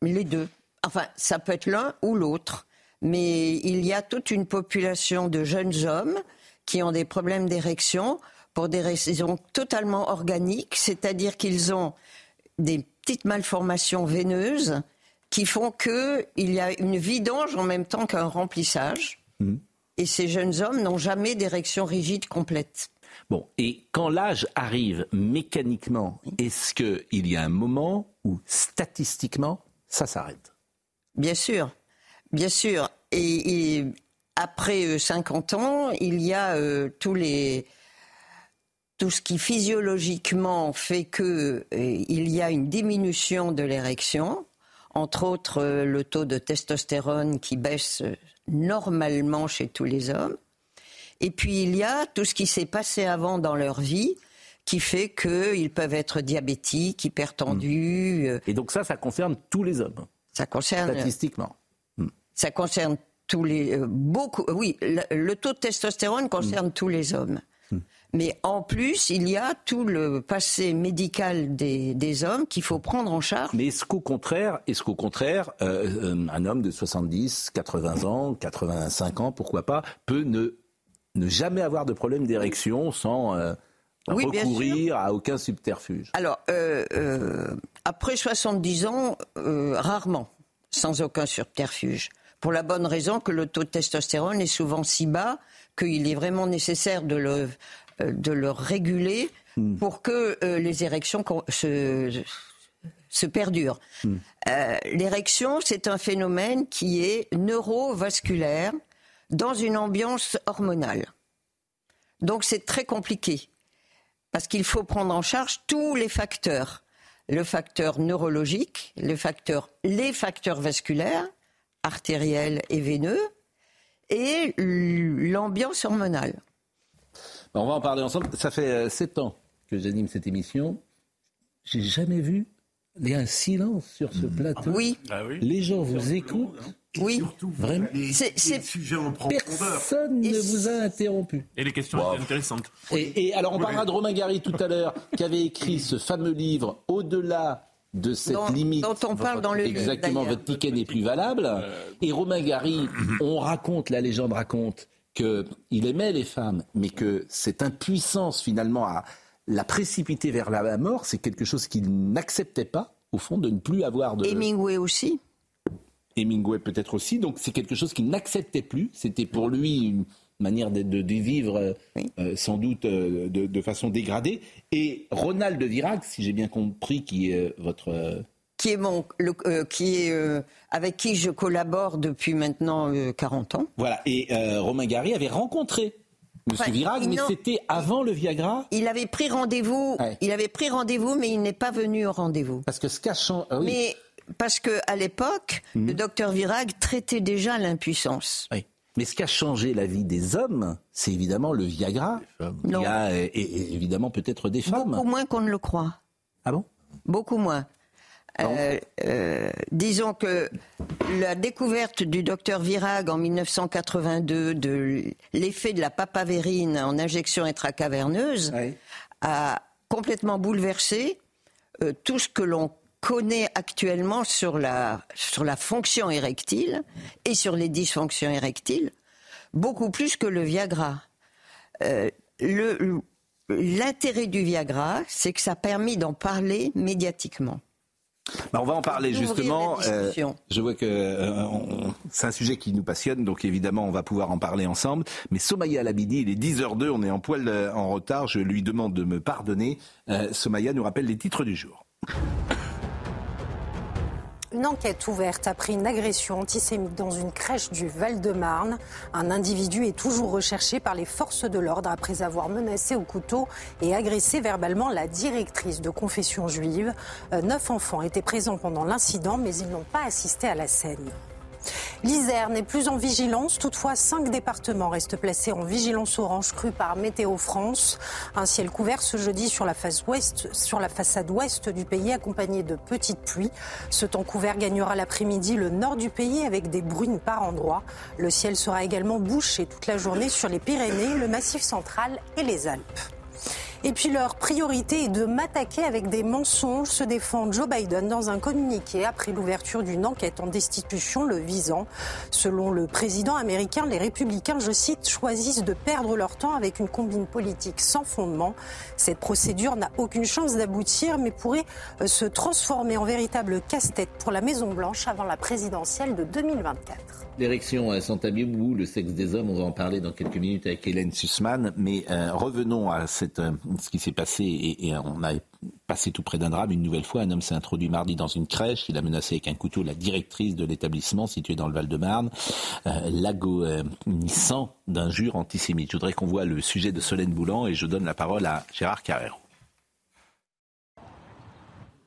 Les deux. Enfin, ça peut être l'un ou l'autre. Mais il y a toute une population de jeunes hommes qui ont des problèmes d'érection pour des raisons totalement organiques, c'est-à-dire qu'ils ont des petites malformations veineuses qui font qu'il y a une vidange en même temps qu'un remplissage. Mhm. Et ces jeunes hommes n'ont jamais d'érection rigide complète. Bon, et quand l'âge arrive mécaniquement, est-ce qu'il y a un moment où statistiquement ça s'arrête? Bien sûr, bien sûr. Et, et après euh, 50 ans, il y a euh, tous les tout ce qui physiologiquement fait que euh, il y a une diminution de l'érection, entre autres euh, le taux de testostérone qui baisse euh, normalement chez tous les hommes. Et puis il y a tout ce qui s'est passé avant dans leur vie qui fait qu'ils peuvent être diabétiques, hypertendus. euh, Et donc ça, ça concerne tous les hommes, Ça concerne statistiquement. ça concerne tous les euh, beaucoup. Oui, le, le taux de testostérone concerne Mm. tous les hommes. Mais en plus, il y a tout le passé médical des, des hommes qu'il faut prendre en charge. Mais est-ce qu'au contraire, est-ce qu'au contraire, euh, euh, un homme de 70, 80 ans, 85 ans, pourquoi pas, peut ne, ne jamais avoir de problème d'érection sans euh, Oui, recourir à aucun subterfuge? Alors, euh, après 70 ans, rarement, sans aucun subterfuge. Pour la bonne raison que le taux de testostérone est souvent si bas qu'il est vraiment nécessaire de le, de le réguler pour que euh, les érections se, se perdurent. Euh, L'érection, c'est un phénomène qui est neurovasculaire dans une ambiance hormonale. Donc c'est très compliqué parce qu'il faut prendre en charge tous les facteurs. Le facteur neurologique, le facteur, les facteurs vasculaires, artériels et veineux, et l'ambiance hormonale. On va en parler ensemble. Ça fait euh, sept ans que j'anime cette émission. J'ai jamais vu il y a un silence sur ce plateau. Oui. Les gens vous écoutent. Oui. Vraiment. C'est- c'est- Personne ne vous a interrompu. Et les questions étaient intéressantes. Et, et alors, on parlera de Romain Gary tout à l'heure, qui avait écrit ce fameux livre Au-delà de cette Dont- limite. dont on parle dans le livre, Exactement, votre ticket n'est plus valable. Et Romain Gary, on raconte, la légende raconte, qu'il aimait les femmes, mais que cette impuissance finalement à la précipiter vers la mort, c'est quelque chose qu'il n'acceptait pas, au fond, de ne plus avoir de. Hemingway aussi. Hemingway peut-être aussi. Donc c'est quelque chose qu'il n'acceptait plus. C'était pour lui une manière de, de- de vivre euh, euh, sans doute euh, de, de façon dégradée. Et Ronald de Virac, si j'ai bien compris, qui est votre... qui est mon, le- euh, qui est euh, avec qui je collabore depuis maintenant euh, 40 ans. Voilà. Et euh, Romain Gary avait rencontré Monsieur Enfin, Virac, mais c'était avant le Viagra. Il avait pris rendez-vous. Il avait pris rendez-vous, mais il n'est pas venu au rendez-vous. Parce que ce qu'a changé. ah oui. Mais parce que à l'époque, Mhm. le docteur Virag traitait déjà l'impuissance. Oui. Mais ce qui a changé la vie des hommes, c'est évidemment le Viagra. Il y a et- et évidemment peut-être des femmes. Beaucoup moins qu'on ne le croit. Ah bon? Beaucoup moins. Euh, euh, disons que la découverte du docteur Virag en 1982 de l'effet de la papavérine en injection intracaverneuse a complètement bouleversé euh, tout ce que l'on connaît actuellement sur la, sur la fonction érectile et sur les dysfonctions érectiles, beaucoup plus que le Viagra. Euh, L'intérêt du Viagra, c'est que ça a permis d'en parler médiatiquement. Bah, on va en parler justement. discussion. je vois que euh, on- c'est un sujet qui nous passionne, donc évidemment on va pouvoir en parler ensemble. Mais Somaya Labidi, il est 10h02, on est en poil euh, en retard. Je lui demande de me pardonner. Euh, Somaya nous rappelle les titres du jour. Une enquête ouverte après une agression antisémite dans une crèche du Val-de-Marne. Un individu est toujours recherché par les forces de l'ordre après avoir menacé au couteau et agressé verbalement la directrice de confession juive. Euh, neuf enfants étaient présents pendant l'incident, mais ils n'ont pas assisté à la scène. L'Isère n'est plus en vigilance, toutefois cinq départements restent placés en vigilance orange crue par Météo France. Un ciel couvert ce jeudi sur la, sur la façade ouest du pays accompagné de petites pluies. Ce temps couvert gagnera l'après-midi le nord du pays avec des bruines par endroits. Le ciel sera également bouché toute la journée sur les Pyrénées, le Massif central et les Alpes. Et puis leur priorité est de m'attaquer avec des mensonges, se défend Joe Biden dans un communiqué après l'ouverture d'une enquête en destitution le visant. Selon le président américain, les républicains, je cite, choisissent de perdre leur temps avec une combine politique sans fondement. Cette procédure n'a aucune chance d'aboutir, mais pourrait euh, se transformer en véritable casse-tête pour la Maison-Blanche avant la présidentielle de 2024. L'érection sans tabou, le sexe des hommes, on va en parler dans quelques minutes avec Hélène Sussman. Mais euh, revenons à euh, ce qui s'est passé et, et, on a passé tout près d'un drame une nouvelle fois. Un homme s'est introduit mardi dans une crèche. Il a menacé avec un couteau la directrice de l'établissement situé dans le Val-de-Marne, euh, l'agonissant d'injures antisémites. Je voudrais qu'on voit le sujet de Solène Boulan et je donne la parole à Gérard Carrero.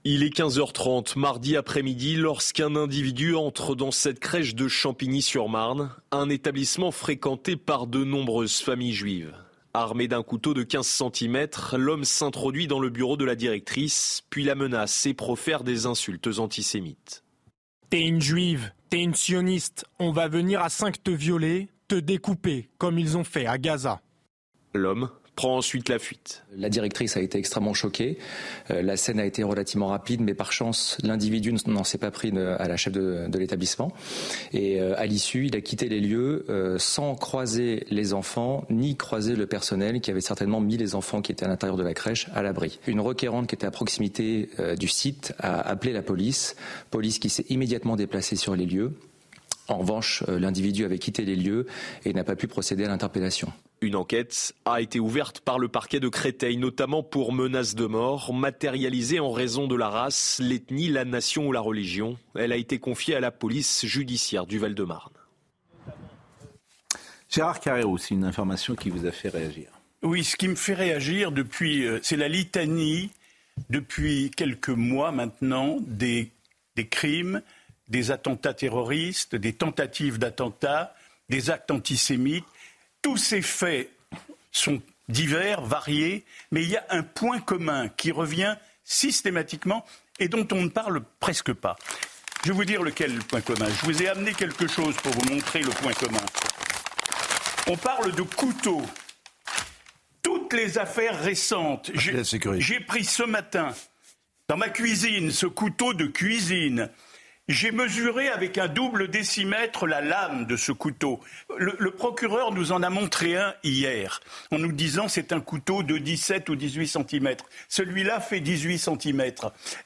Il est 15h30 mardi après-midi lorsqu'un individu entre dans cette crèche de Champigny-sur-Marne, un établissement fréquenté par de nombreuses familles juives. Armé d'un couteau de 15 cm, l'homme s'introduit dans le bureau de la directrice, puis la menace et profère des insultes antisémites. T'es une juive, t'es une sioniste, on va venir à 5 te violer, te découper, comme ils ont fait à Gaza. L'homme prend ensuite la fuite. La directrice a été extrêmement choquée. Euh, la scène a été relativement rapide, mais par chance, l'individu n'en s'est pas pris à la chef de, l'établissement. Et euh, à l'issue, il a quitté les lieux euh, sans croiser les enfants, ni croiser le personnel qui avait certainement mis les enfants qui étaient à l'intérieur de la crèche à l'abri. Une requérante qui était à proximité du site a appelé la police, police qui s'est immédiatement déplacée sur les lieux. En revanche, l'individu avait quitté les lieux et n'a pas pu procéder à l'interpellation. Une enquête a été ouverte par le parquet de Créteil, notamment pour menaces de mort matérialisées en raison de la race, l'ethnie, la nation ou la religion. Elle a été confiée à la police judiciaire du Val-de-Marne. Gérard Carrero, c'est une information qui vous a fait réagir. Oui, ce qui me fait réagir depuis, euh, c'est la litanie depuis quelques mois maintenant des, des crimes, des attentats terroristes, des tentatives d'attentats, des actes antisémites tous ces faits sont divers, variés, mais il y a un point commun qui revient systématiquement et dont on ne parle presque pas. Je vais vous dire lequel le point commun. Je vous ai amené quelque chose pour vous montrer le point commun. On parle de couteau. Toutes les affaires récentes, j'ai pris ce matin dans ma cuisine ce couteau de cuisine j'ai mesuré avec un double décimètre la lame de ce couteau. Le, procureur nous en a montré un hier, en nous disant c'est un couteau de 17 ou 18 cm. Celui-là fait 18 cm.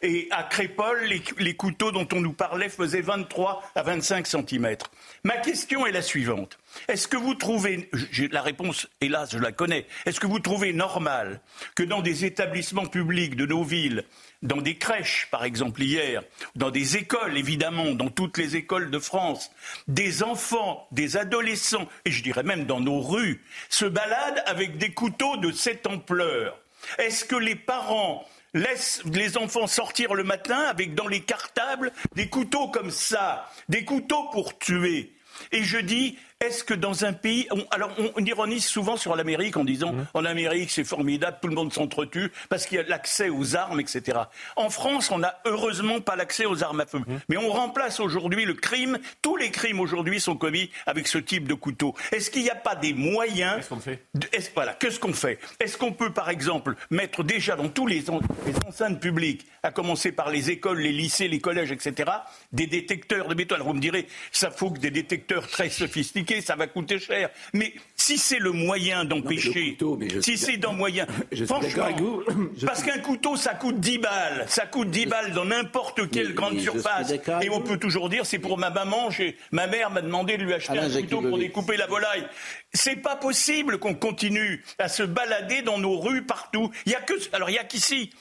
Et à Crépole, les, couteaux dont on nous parlait faisaient 23 à 25 cm. Ma question est la suivante. Est-ce que vous trouvez, la réponse, hélas, je la connais, est-ce que vous trouvez normal que dans des établissements publics de nos villes, dans des crèches, par exemple hier, dans des écoles, évidemment, dans toutes les écoles de France, des enfants, des adolescents, et je dirais même dans nos rues, se baladent avec des couteaux de cette ampleur? Est-ce que les parents laissent les enfants sortir le matin avec dans les cartables des couteaux comme ça, des couteaux pour tuer? Et je dis, est-ce que dans un pays, alors on, ironise souvent sur l'Amérique en disant mmh. en Amérique c'est formidable, tout le monde s'entretue parce qu'il y a l'accès aux armes, etc. En France, on n'a heureusement pas l'accès aux armes à feu, mmh. mais on remplace aujourd'hui le crime. Tous les crimes aujourd'hui sont commis avec ce type de couteau. Est-ce qu'il n'y a pas des moyens Qu'est-ce qu'on fait Voilà, qu'est-ce qu'on fait? Est-ce qu'on peut par exemple mettre déjà dans tous les, les enceintes publiques, à commencer par les écoles, les lycées, les collèges, etc., des détecteurs de béton Alors vous me direz, ça faut que des détecteurs très sophistiqués ça va coûter cher. Mais si c'est le moyen d'empêcher, si c'est dans moyen, franchement, parce qu'un couteau, ça coûte 10 balles, ça coûte 10 balles dans n'importe quelle grande surface. Et on peut toujours dire, c'est pour ma maman, ma mère m'a demandé de lui acheter un couteau pour découper la volaille. C'est pas possible qu'on continue à se balader dans nos rues partout. Il y a que, alors il y a qu'ici.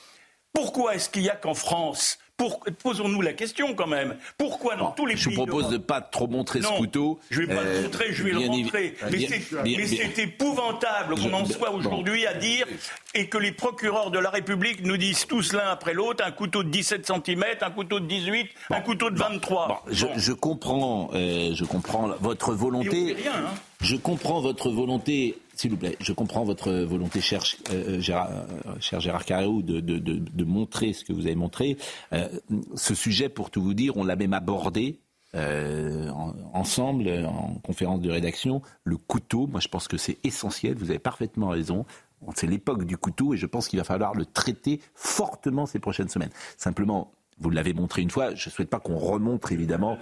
Pourquoi est-ce qu'il y a qu'en France Posons-nous la question quand même. Pourquoi dans tous les pays. Je vous propose de ne pas trop montrer ce couteau. Je ne vais pas le euh, montrer, je vais le montrer. Mais c'est épouvantable qu'on en soit aujourd'hui à dire et que les procureurs de la République nous disent tous l'un après l'autre un couteau de 17 cm, un couteau de 18, un couteau de 23. je, comprends, euh, je comprends votre volonté. Hein. Je comprends votre volonté s'il vous plaît, je comprends votre volonté, cher, euh, Gérard, euh, cher Gérard Carreau, de, de, de, montrer ce que vous avez montré. Euh, ce sujet, pour tout vous dire, on l'a même abordé euh, en- ensemble en conférence de rédaction le couteau. Moi, je pense que c'est essentiel. Vous avez parfaitement raison. C'est l'époque du couteau et je pense qu'il va falloir le traiter fortement ces prochaines semaines. Simplement. Vous l'avez montré une fois. Je ne souhaite pas qu'on remontre évidemment,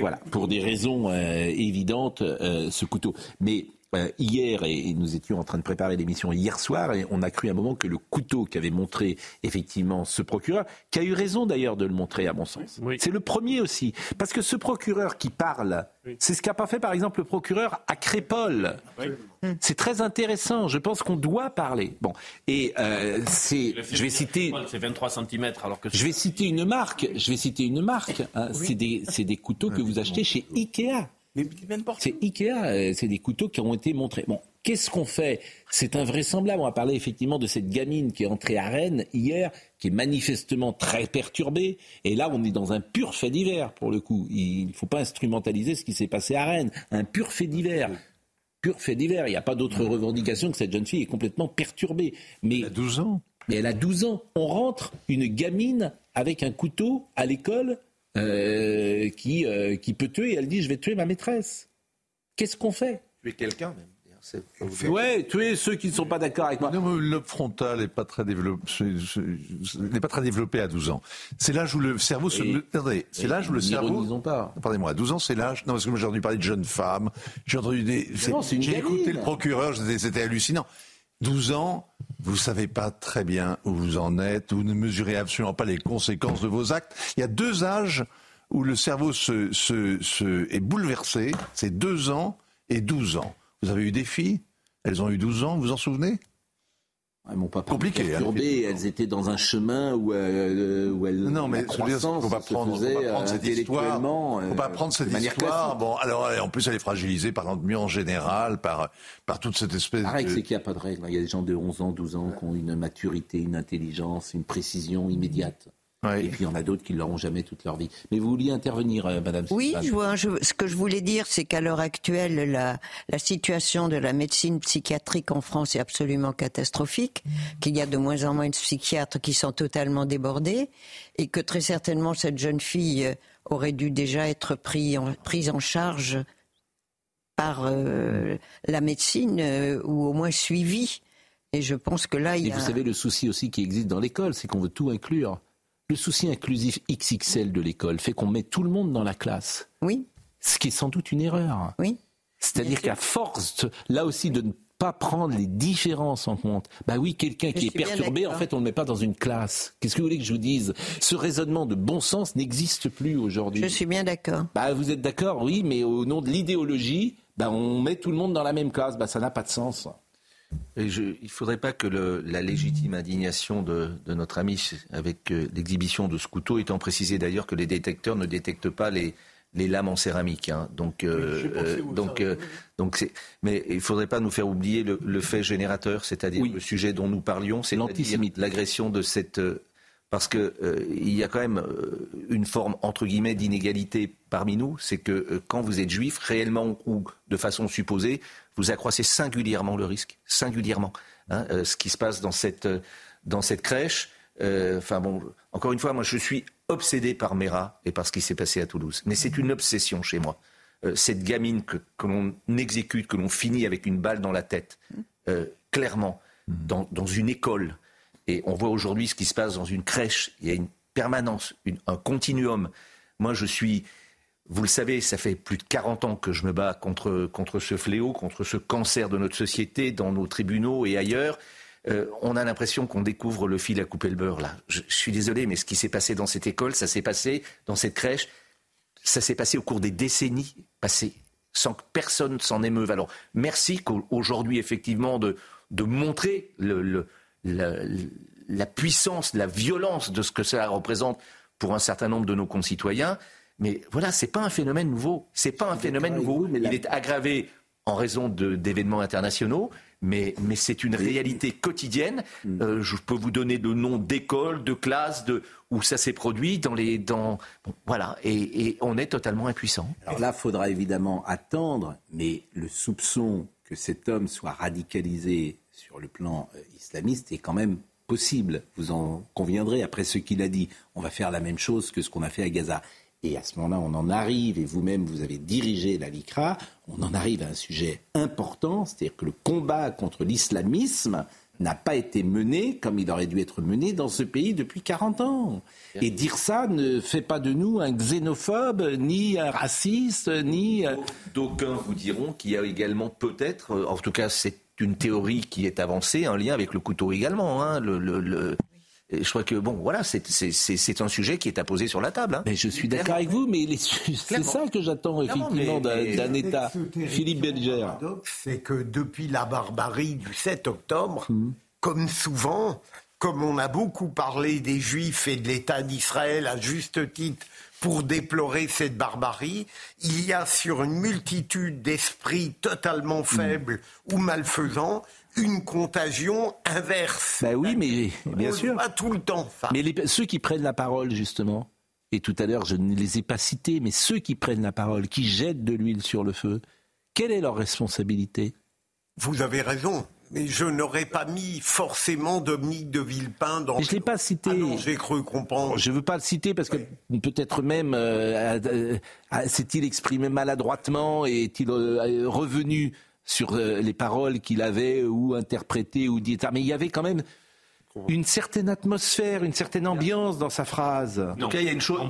voilà, pour des raisons euh, évidentes, euh, ce couteau. Mais euh, hier, et, et nous étions en train de préparer l'émission hier soir, et on a cru à un moment que le couteau qu'avait montré effectivement ce procureur, qui a eu raison d'ailleurs de le montrer à mon sens, c'est le premier aussi. Parce que ce procureur qui parle, c'est ce qu'a pas fait par exemple le procureur à Crépole. C'est très intéressant. Je pense qu'on doit parler. Bon, et euh, c'est, je vais citer. C'est 23 cm alors que. Je vais citer une marque. Je vais citer une marque. hein. C'est des, c'est des couteaux que vous achetez chez Ikea. C'est Ikea. euh, C'est des couteaux qui ont été montrés. Bon, qu'est-ce qu'on fait? C'est invraisemblable. On va parler effectivement de cette gamine qui est entrée à Rennes hier, qui est manifestement très perturbée. Et là, on est dans un pur fait divers pour le coup. Il ne faut pas instrumentaliser ce qui s'est passé à Rennes. Un pur fait divers. Pur fait divers. Il n'y a pas d'autre revendication que cette jeune fille est complètement perturbée. Mais elle a 12 ans. Mais elle a 12 ans. On rentre une gamine avec un couteau à l'école euh, qui, euh, qui peut tuer. Elle dit Je vais tuer ma maîtresse. Qu'est-ce qu'on fait? Tuer quelqu'un même. Ouais, tuer ceux qui ne sont pas d'accord avec moi. Non, mais le lobe frontal n'est pas très développé, n'est pas très développé à 12 ans. C'est l'âge où le cerveau se. Et- Attendez, c'est l'âge où le cerveau. pas. Pardonnez-moi, à 12 ans, c'est l'âge. Non, parce que moi j'ai entendu parler de jeunes femmes. J'ai entendu des. J'ai écouté le procureur, c'était hallucinant. 12 ans, vous savez pas très bien où vous en êtes, vous ne mesurez absolument pas les conséquences de vos actes. Il y a deux âges où le cerveau se, est bouleversé. C'est 2 ans et 12 ans. Vous avez eu des filles? Elles ont eu 12 ans, vous en souvenez? Elles m'ont pas compliqué. hein, perturbées. Elles étaient dans un chemin où, euh, où elles, Non, mais je veux dire, pas se prendre, faisait, pas prendre euh, cette histoire. pas euh, prendre cette histoire. classique. Bon, alors en plus elle est fragilisée par l'ennui en général, par par toute cette espèce La règle, de. c'est qu'il n'y a pas de règle. Il y a des gens de 11 ans, 12 ans qui ont une maturité, une intelligence, une précision immédiate. Et puis il y en a d'autres qui ne l'auront jamais toute leur vie. Mais vous vouliez intervenir, euh, Madame Oui, je vois, je- ce que je voulais dire, c'est qu'à l'heure actuelle, la, la situation de la médecine psychiatrique en France est absolument catastrophique, qu'il y a de moins en moins de psychiatres qui sont totalement débordés, et que très certainement cette jeune fille euh, aurait dû déjà être pris en- prise en charge par euh, la médecine, euh, ou au moins suivie. Et je pense que là, il y Et a... vous savez, le souci aussi qui existe dans l'école, c'est qu'on veut tout inclure. Le souci inclusif XXL de l'école fait qu'on met tout le monde dans la classe. Oui. Ce qui est sans doute une erreur. Oui. C'est-à-dire qu'à force, là aussi, de ne pas prendre les différences en compte. Bah oui, quelqu'un qui est perturbé, en fait, on ne le met pas dans une classe. Qu'est-ce que vous voulez que je vous dise? Ce raisonnement de bon sens n'existe plus aujourd'hui. Je suis bien d'accord. Bah, vous êtes d'accord, oui, mais au nom de l'idéologie, bah, on met tout le monde dans la même classe. Bah, ça n'a pas de sens. Et je, il ne faudrait pas que le- la légitime indignation de, de notre ami avec euh, l'exhibition de ce couteau, étant précisé d'ailleurs que les détecteurs ne détectent pas les, les lames en céramique. hein. Donc, euh, euh, donc, euh, donc c'est- mais il ne faudrait pas nous faire oublier le, le fait générateur, c'est-à-dire le sujet dont nous parlions, c'est l'antisémite, l'agression de cette. parce que euh, il y a quand même une forme entre guillemets d'inégalité parmi nous, c'est que euh, quand vous êtes juif, réellement ou de façon supposée, vous accroissez singulièrement le risque, singulièrement. hein, euh, ce qui se passe dans cette euh, dans cette crèche. euh, Enfin bon, encore une fois, moi je suis obsédé par Mera et par ce qui s'est passé à Toulouse. Mais c'est une obsession chez moi. Cette gamine que, que l'on exécute, que l'on finit avec une balle dans la tête, clairement, dans, dans une école. Et on voit aujourd'hui ce qui se passe dans une crèche. Il y a une permanence, un continuum. Moi, je suis, vous le savez, ça fait plus de 40 ans que je me bats contre, ce fléau, contre ce cancer de notre société, dans nos tribunaux et ailleurs. Euh, on a l'impression qu'on découvre le fil à couper le beurre, là. Je, suis désolé, mais ce qui s'est passé dans cette école, ça s'est passé dans cette crèche, ça s'est passé au cours des décennies passées, sans que personne s'en émeuve. Alors, merci qu'aujourd'hui, effectivement, de, montrer la puissance, la violence de ce que cela représente pour un certain nombre de nos concitoyens. Mais voilà, c'est pas un phénomène nouveau. C'est pas un phénomène nouveau. Il est aggravé en raison d'événements internationaux, mais, mais c'est une réalité quotidienne. Euh, je peux vous donner le nom d'écoles, de classes, de, où ça s'est produit dans les, dans, bon, voilà, et, et on est totalement impuissant. Alors là, il faudra évidemment attendre, mais le soupçon que cet homme soit radicalisé sur le plan euh, islamiste est quand même possible. Vous en conviendrez, après ce qu'il a dit, on va faire la même chose que ce qu'on a fait à Gaza. Et à ce moment-là, on en arrive, et vous-même, vous avez dirigé la LICRA, on en arrive à un sujet important, c'est-à-dire que le combat contre l'islamisme n'a pas été mené comme il aurait dû être mené dans ce pays depuis 40 ans. Et dire ça ne fait pas de nous un xénophobe, ni un raciste, ni... euh, D'aucuns vous diront qu'il y a également peut-être, euh, en tout cas c'est une théorie qui est avancée, un lien avec le couteau également. hein, le, le- le- et Je crois que bon, voilà, c'est- un sujet qui est à poser sur la table. hein. Mais je suis d'accord avec vous, mais c'est ça que j'attends effectivement d'un État. Philippe Belger. C'est que depuis la barbarie du 7 octobre, Hmm. comme souvent, comme on a beaucoup parlé des Juifs et de l'État d'Israël à juste titre pour déplorer cette barbarie, il y a sur une multitude d'esprits totalement Hmm. faibles ou malfaisants une contagion inverse. Ben oui, mais bien On sûr. voit tout le temps. ça. Mais les- ceux qui prennent la parole, justement, et tout à l'heure je ne les ai pas cités, mais ceux qui prennent la parole, qui jettent de l'huile sur le feu, quelle est leur responsabilité? Vous avez raison. Mais je n'aurais pas mis forcément Dominique de Villepin dans. Mais je ne l'ai pas cité. Ah non, j'ai cru comprendre. Je ne veux pas le citer parce que peut-être même euh, a- s'est-il exprimé maladroitement et est-il euh, revenu sur euh, les paroles qu'il avait ou interprétées ou dites. Ah, mais il y avait quand même une certaine atmosphère, une certaine ambiance dans sa phrase. En tout cas, il y a une chose.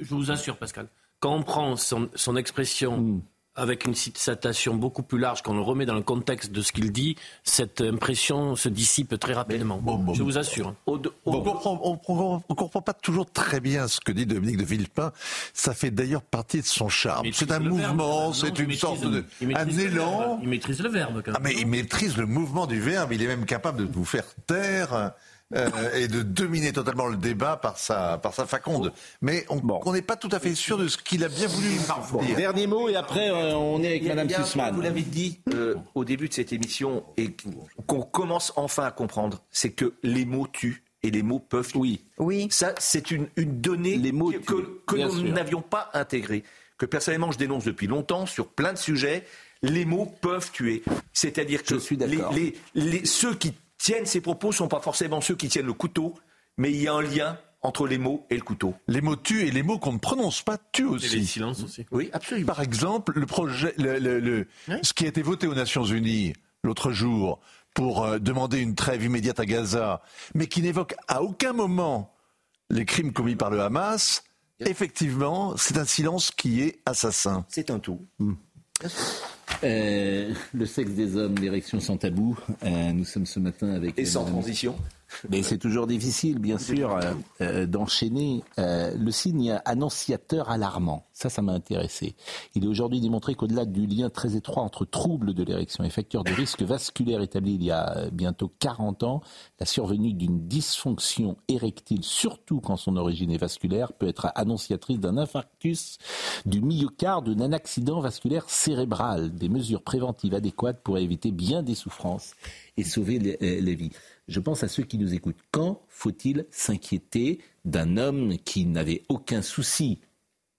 Je vous assure, Pascal, quand on prend son, son expression Hmm. Avec une citation beaucoup plus large, qu'on le remet dans le contexte de ce qu'il dit, cette impression se dissipe très rapidement. Je vous assure. On ne comprend, pas toujours très bien ce que dit Dominique de Villepin. Ça fait d'ailleurs partie de son charme. C'est un mouvement, c'est une sorte de. il Un maîtrise le élan. verbe. Il maîtrise le verbe, quand Ah, mais il maîtrise le mouvement du verbe. Il est même capable de vous faire taire. Euh, et de dominer totalement le débat par sa, par sa faconde. Mais on n'est pas tout à fait sûr de ce qu'il a bien voulu dire. Dernier mot et après euh, on est avec Madame Sussman. Vous l'avez dit euh, au début de cette émission et qu'on commence enfin à comprendre, c'est que les mots tuent et les mots peuvent tuer. Oui. Oui. Ça, c'est une, une donnée que, que- que bien nous n'avions pas intégrée, que personnellement je dénonce depuis longtemps sur plein de sujets. Les mots peuvent tuer. C'est-à-dire que suis les, d'accord. les- les- ceux qui tiennent ces propos ne sont pas forcément ceux qui tiennent le couteau, mais il y a un lien entre les mots et le couteau. Les mots tuent et les mots qu'on ne prononce pas tuent aussi. Et les silences aussi. Oui, absolument. Par exemple, le projet, le- le- le- ce qui a été voté aux Nations Unies l'autre jour pour euh, demander une trêve immédiate à Gaza, mais qui n'évoque à aucun moment les crimes commis par le Hamas, effectivement, c'est un silence qui est assassin. C'est un tout. Euh, le sexe des hommes, l'érection sans tabou. Euh, nous sommes ce matin avec. Et sans transition. Mais c'est toujours difficile, bien sûr, euh, euh, d'enchaîner. Euh, le signe annonciateur alarmant, ça, ça m'a intéressé. Il est aujourd'hui démontré qu'au-delà du lien très étroit entre troubles de l'érection et facteurs de risque vasculaire établis il y a bientôt 40 ans, la survenue d'une dysfonction érectile, surtout quand son origine est vasculaire, peut être annonciatrice d'un infarctus du myocarde d'un accident vasculaire cérébral. Des mesures préventives adéquates pourraient éviter bien des souffrances et sauver les, les vies. Je pense à ceux qui nous écoutent. Quand faut-il s'inquiéter d'un homme qui n'avait aucun souci,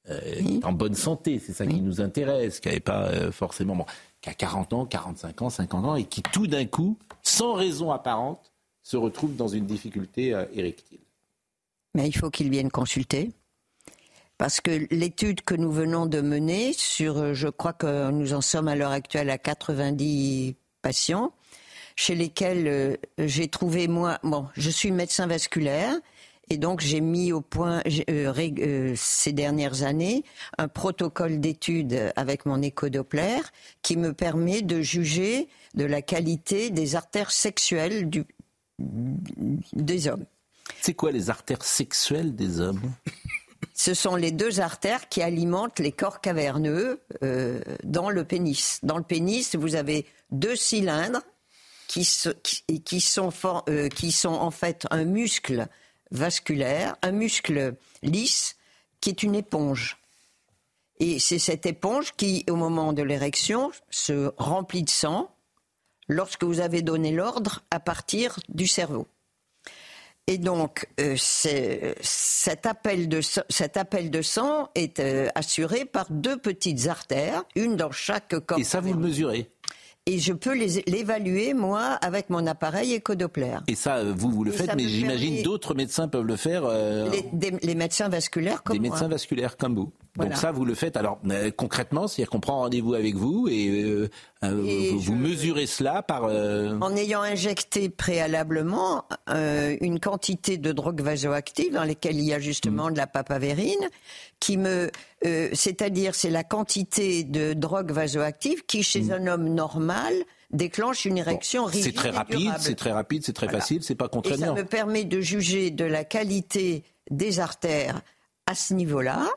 euh, qui est en bonne santé, c'est ça qui nous intéresse, qui n'avait pas euh, forcément, bon, qui a 40 ans, 45 ans, 50 ans, et qui tout d'un coup, sans raison apparente, se retrouve dans une difficulté euh, érectile. Mais il faut qu'ils viennent consulter. Parce que l'étude que nous venons de mener sur, je crois que nous en sommes à l'heure actuelle à 90 patients, chez lesquels euh, j'ai trouvé moi, bon, je suis médecin vasculaire et donc j'ai mis au point euh, euh, ces dernières années un protocole d'étude avec mon échodoppler qui me permet de juger de la qualité des artères sexuelles du, des hommes. C'est quoi les artères sexuelles des hommes? Ce sont les deux artères qui alimentent les corps caverneux euh, dans le pénis. Dans le pénis, vous avez deux cylindres qui, sont, euh, qui sont en fait un muscle vasculaire, un muscle lisse qui est une éponge. Et c'est cette éponge qui, au moment de l'érection, se remplit de sang lorsque vous avez donné l'ordre à partir du cerveau. Et donc, euh, cet, appel de, cet appel de sang est euh, assuré par deux petites artères, une dans chaque corps. Et ça, vous le mesurez? Et je peux les- l'évaluer, moi, avec mon appareil écodoppler. Et ça, euh, vous, vous le Et faites, mais j'imagine d'autres médecins peuvent le faire. euh, Les, des- les médecins vasculaires comme des médecins moi. vasculaires comme vous. Voilà. Donc ça, vous le faites. Alors euh, concrètement, c'est-à-dire qu'on prend rendez-vous avec vous et, euh, Et vous, vous mesurez cela par. En ayant injecté préalablement une quantité de drogues vasoactives dans lesquelles il y a justement Mm. de la papavérine, qui me, c'est-à-dire c'est la quantité de drogue vasoactive qui chez un homme normal déclenche une érection rigide. Mm. C'est très rapide, c'est très rapide, c'est très Voilà. facile, c'est pas Et ça contraignant. me permet de juger de la qualité des artères à ce niveau-là.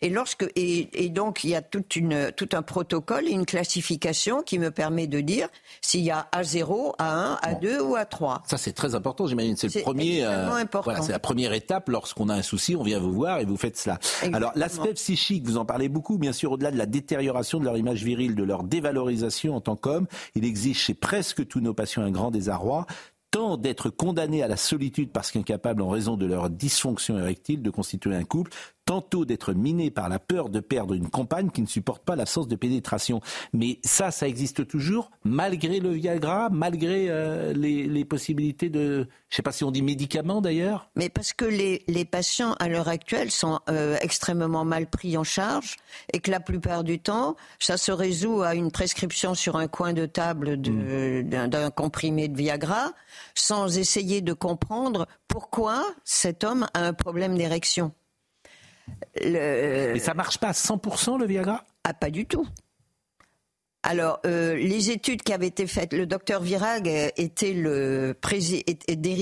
Et lorsque et, et donc il y a toute une, tout un protocole et une classification qui me permet de dire s'il y a A0, A1, A2 ou A3. Ça, c'est très important, j'imagine. C'est le premier. euh, extrêmement important. Voilà, c'est la première étape. Lorsqu'on a un souci, on vient vous voir et vous faites cela. Alors, l'aspect psychique, vous en parlez beaucoup, bien sûr, au-delà de la détérioration de leur image virile, de leur dévalorisation en tant qu'homme, il existe chez presque tous nos patients un grand désarroi tant d'être condamnés à la solitude parce qu'incapables en raison de leur dysfonction érectile de constituer un couple, tantôt d'être minés par la peur de perdre une compagne qui ne supporte pas l'absence de pénétration. Mais ça, ça existe toujours, malgré le Viagra, malgré euh, les, les possibilités de, je sais pas si on dit médicaments d'ailleurs. Mais parce que les, les patients à l'heure actuelle sont euh, extrêmement mal pris en charge et que la plupart du temps, ça se résout à une prescription sur un coin de table d'un d'un comprimé de Viagra sans essayer de comprendre pourquoi cet homme a un problème d'érection. Le- Et ça marche pas à 100% le Viagra? Ah, pas du tout. Alors, euh, les études qui avaient été faites, le docteur Virag euh, était le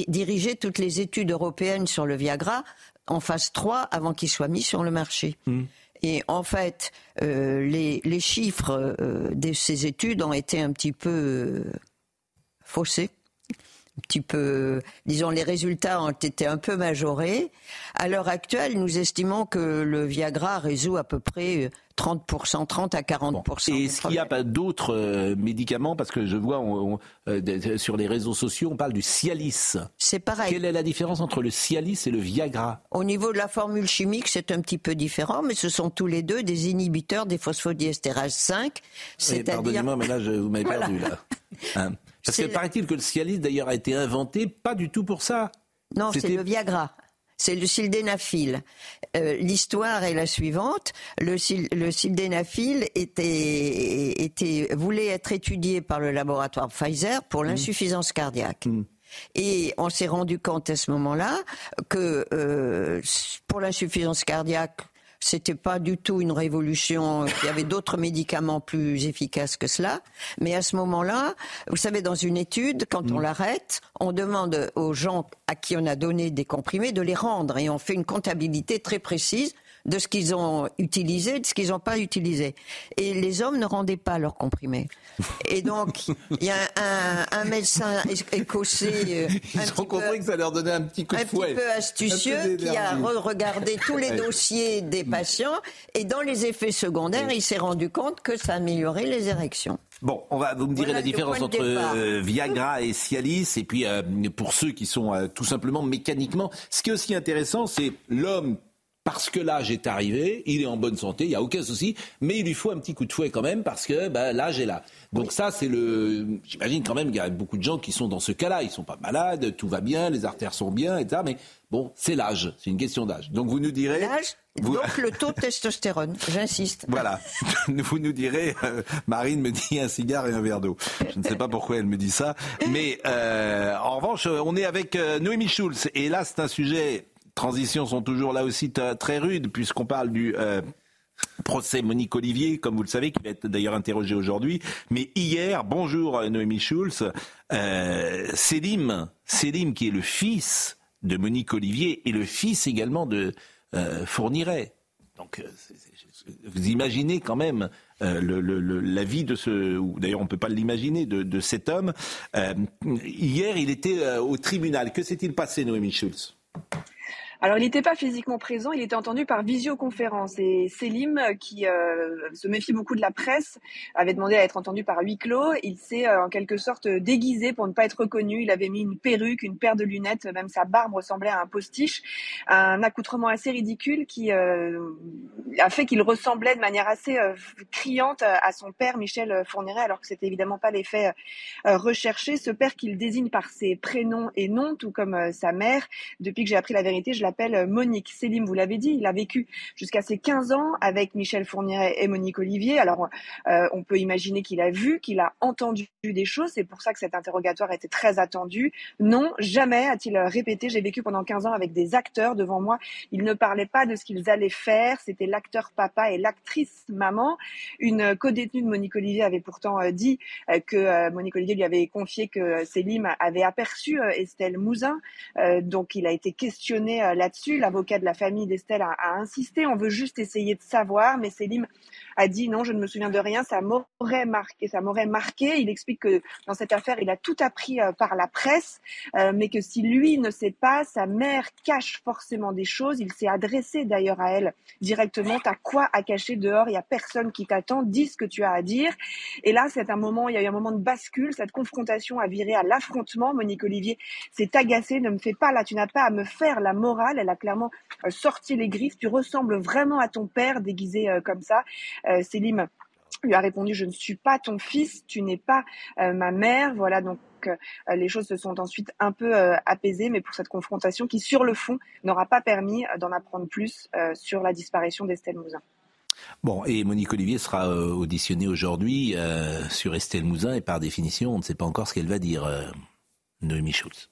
dirigeait toutes les études européennes sur le Viagra en phase 3 avant qu'il soit mis sur le marché. Et en fait, euh, les, les chiffres euh, de ces études ont été un petit peu faussés. Un petit peu, disons, les résultats ont été un peu majorés. À l'heure actuelle, nous estimons que le Viagra résout à peu près euh, 30%, 30 à 40%. Et est-ce qu'il n'y a pas d'autres euh, médicaments? Parce que je vois on- on- euh, sur les réseaux sociaux, on parle du Cialis. C'est pareil. Quelle est la différence entre le Cialis et le Viagra? Au niveau de la formule chimique, c'est un petit peu différent, mais ce sont tous les deux des inhibiteurs des phosphodiestérases 5. Oui, C'est-à-dire. Pardonnez-moi, mais là, je, vous m'avez Voilà. perdu. Là. Hein? Parce que paraît-il que le Cialis, d'ailleurs, a été inventé pas du tout pour ça. Non, c'est le Viagra. C'est le sildenafil. Euh, L'histoire est la suivante. Le, le sildenafil était, était, voulait être étudié par le laboratoire Pfizer pour Mmh. l'insuffisance cardiaque. Et on s'est rendu compte à ce moment-là que euh, pour l'insuffisance cardiaque, c'était pas du tout une révolution. Il y avait d'autres médicaments plus efficaces que cela. Mais à ce moment-là, vous savez, dans une étude, quand on l'arrête, on demande aux gens à qui on a donné des comprimés de les rendre. Et on fait une comptabilité très précise de ce qu'ils ont utilisé, de ce qu'ils n'ont pas utilisé. Et les hommes ne rendaient pas leurs comprimés. Et donc, il y a un, un médecin écossais, euh, un Ils ont peu- compris que ça leur donnait un petit coup de un fouet. petit peu astucieux Un peu qui a regardé tous les dossiers des patients et dans les effets secondaires, il s'est rendu compte que ça améliorait les érections. Bon, on va, vous me direz Voilà la différence entre euh, Viagra et Cialis, et puis euh, pour ceux qui sont euh, tout simplement mécaniquement. Ce qui est aussi intéressant, c'est l'homme, parce que l'âge est arrivé, il est en bonne santé, il n'y a aucun souci, mais il lui faut un petit coup de fouet quand même, parce que bah, l'âge est là. Donc ça, c'est le... J'imagine quand même qu'il y a beaucoup de gens qui sont dans ce cas-là, ils sont pas malades, tout va bien, les artères sont bien, etc. Mais bon, c'est l'âge, c'est une question d'âge. Donc vous nous direz... L'âge, vous- donc le taux de testostérone, j'insiste. Voilà. Vous nous direz, euh, Marine me dit un cigare et un verre d'eau. Je ne sais pas pourquoi elle me dit ça. Mais euh, en revanche, on est avec euh, Noémie Schulz. Et là, c'est un sujet, transitions sont toujours là aussi très rudes, puisqu'on parle du... euh, procès Monique Olivier, comme vous le savez, qui va être d'ailleurs interrogé aujourd'hui. Mais hier, bonjour euh, Noémie Schulz, euh, Selim qui est le fils de Monique Olivier et le fils également de euh, Fourniret. Donc, euh, vous imaginez quand même la vie de ce, d'ailleurs on ne peut pas l'imaginer, de, cet homme. Hier, il était au tribunal. Que s'est-il passé, Noémie Schulz? Alors, il n'était pas physiquement présent, il était entendu par visioconférence. Et Selim, qui euh, se méfie beaucoup de la presse, avait demandé à être entendu par huis clos. Il s'est euh, en quelque sorte déguisé pour ne pas être reconnu. Il avait mis une perruque, une paire de lunettes, même sa barbe ressemblait à un postiche. Un accoutrement assez ridicule qui euh, a fait qu'il ressemblait de manière assez criante à son père, Michel Fourniret, alors que c'était évidemment pas l'effet recherché. Ce père qu'il désigne par ses prénoms et noms, tout comme sa mère. Depuis que j'ai appris la vérité, je l'appelle euh, Monique. Selim, vous l'avez dit, il a vécu jusqu'à ses 15 ans avec Michel Fourniret et Monique Olivier. Alors, euh, on peut imaginer qu'il a vu, qu'il a entendu des choses. C'est pour ça que cet interrogatoire était très attendu. Non, jamais a-t-il répété, j'ai vécu pendant 15 ans avec des acteurs devant moi. Il ne parlait pas de ce qu'ils allaient faire. C'était l'acteur papa et l'actrice maman. Une co-détenue de Monique Olivier avait pourtant euh, dit que Monique Olivier lui avait confié que Selim avait aperçu Estelle Mouzin. Donc, il a été questionné là-dessus. L'avocat de la famille d'Estelle a, insisté. On veut juste essayer de savoir, mais Selim a dit non, je ne me souviens de rien, ça m'aurait marqué, ça m'aurait marqué. Il explique que dans cette affaire, il a tout appris euh, par la presse, euh, mais que si lui ne sait pas, sa mère cache forcément des choses. Il s'est adressé d'ailleurs à elle directement. T'as quoi à cacher dehors? Il y a personne qui t'attend. Dis ce que tu as à dire. Et là, c'est un moment, il y a eu un moment de bascule. Cette confrontation a viré à l'affrontement. Monique Olivier s'est agacée. Ne me fais pas là, tu n'as pas à me faire la morale. Elle a clairement euh, sorti les griffes. Tu ressembles vraiment à ton père déguisé comme ça. Euh, Selim lui a répondu je ne suis pas ton fils, tu n'es pas euh, ma mère. Voilà donc euh, les choses se sont ensuite un peu apaisées, mais pour cette confrontation qui sur le fond n'aura pas permis d'en apprendre plus sur la disparition d'Estelle Mouzin. Bon, et Monique Olivier sera auditionnée aujourd'hui sur Estelle Mouzin, et par définition, on ne sait pas encore ce qu'elle va dire, Noémie Schultz.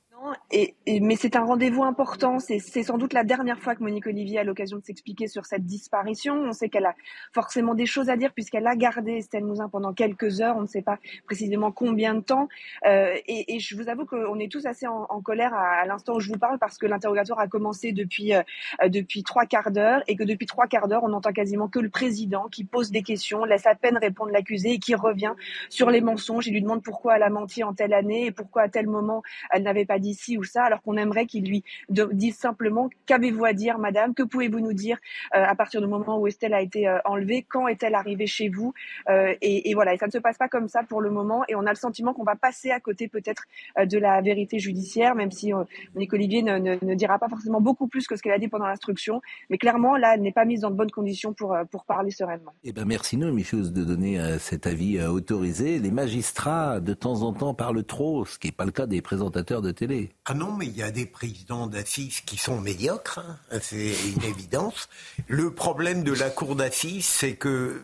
Mais c'est un rendez-vous important. C'est sans doute la dernière fois que Monique Olivier a l'occasion de s'expliquer sur cette disparition. On sait qu'elle a forcément des choses à dire puisqu'elle a gardé Estelle Mouzin pendant quelques heures. On ne sait pas précisément combien de temps. Euh, et, je vous avoue qu'on est tous assez en, colère à, l'instant où je vous parle parce que l'interrogatoire a commencé depuis euh, depuis trois quarts d'heure et que depuis trois quarts d'heure, on n'entend quasiment que le président qui pose des questions, laisse à peine répondre l'accusé et qui revient sur les mensonges. Il lui demande pourquoi elle a menti en telle année et pourquoi à tel moment elle n'avait pas dit ci ou ça, alors qu'on aimerait qu'il lui dise simplement qu'avez-vous à dire, madame, que pouvez-vous nous dire euh, à partir du moment où Estelle a été euh, enlevée, quand est-elle arrivée chez vous? Euh, et, et, voilà, et ça ne se passe pas comme ça pour le moment, et on a le sentiment qu'on va passer à côté peut-être de la vérité judiciaire, même si Monique Olivier ne, ne, ne, dira pas forcément beaucoup plus que ce qu'elle a dit pendant l'instruction, mais clairement là, elle n'est pas mise dans de bonnes conditions pour pour parler sereinement. Eh ben merci Noémie de donner cet avis autorisé. Les magistrats de temps en temps parlent trop, ce qui n'est pas le cas des présentateurs de télé. Ah non, mais il y a des présidents d'assises qui sont médiocres, hein. c'est une évidence. Le problème de la cour d'assises, c'est que,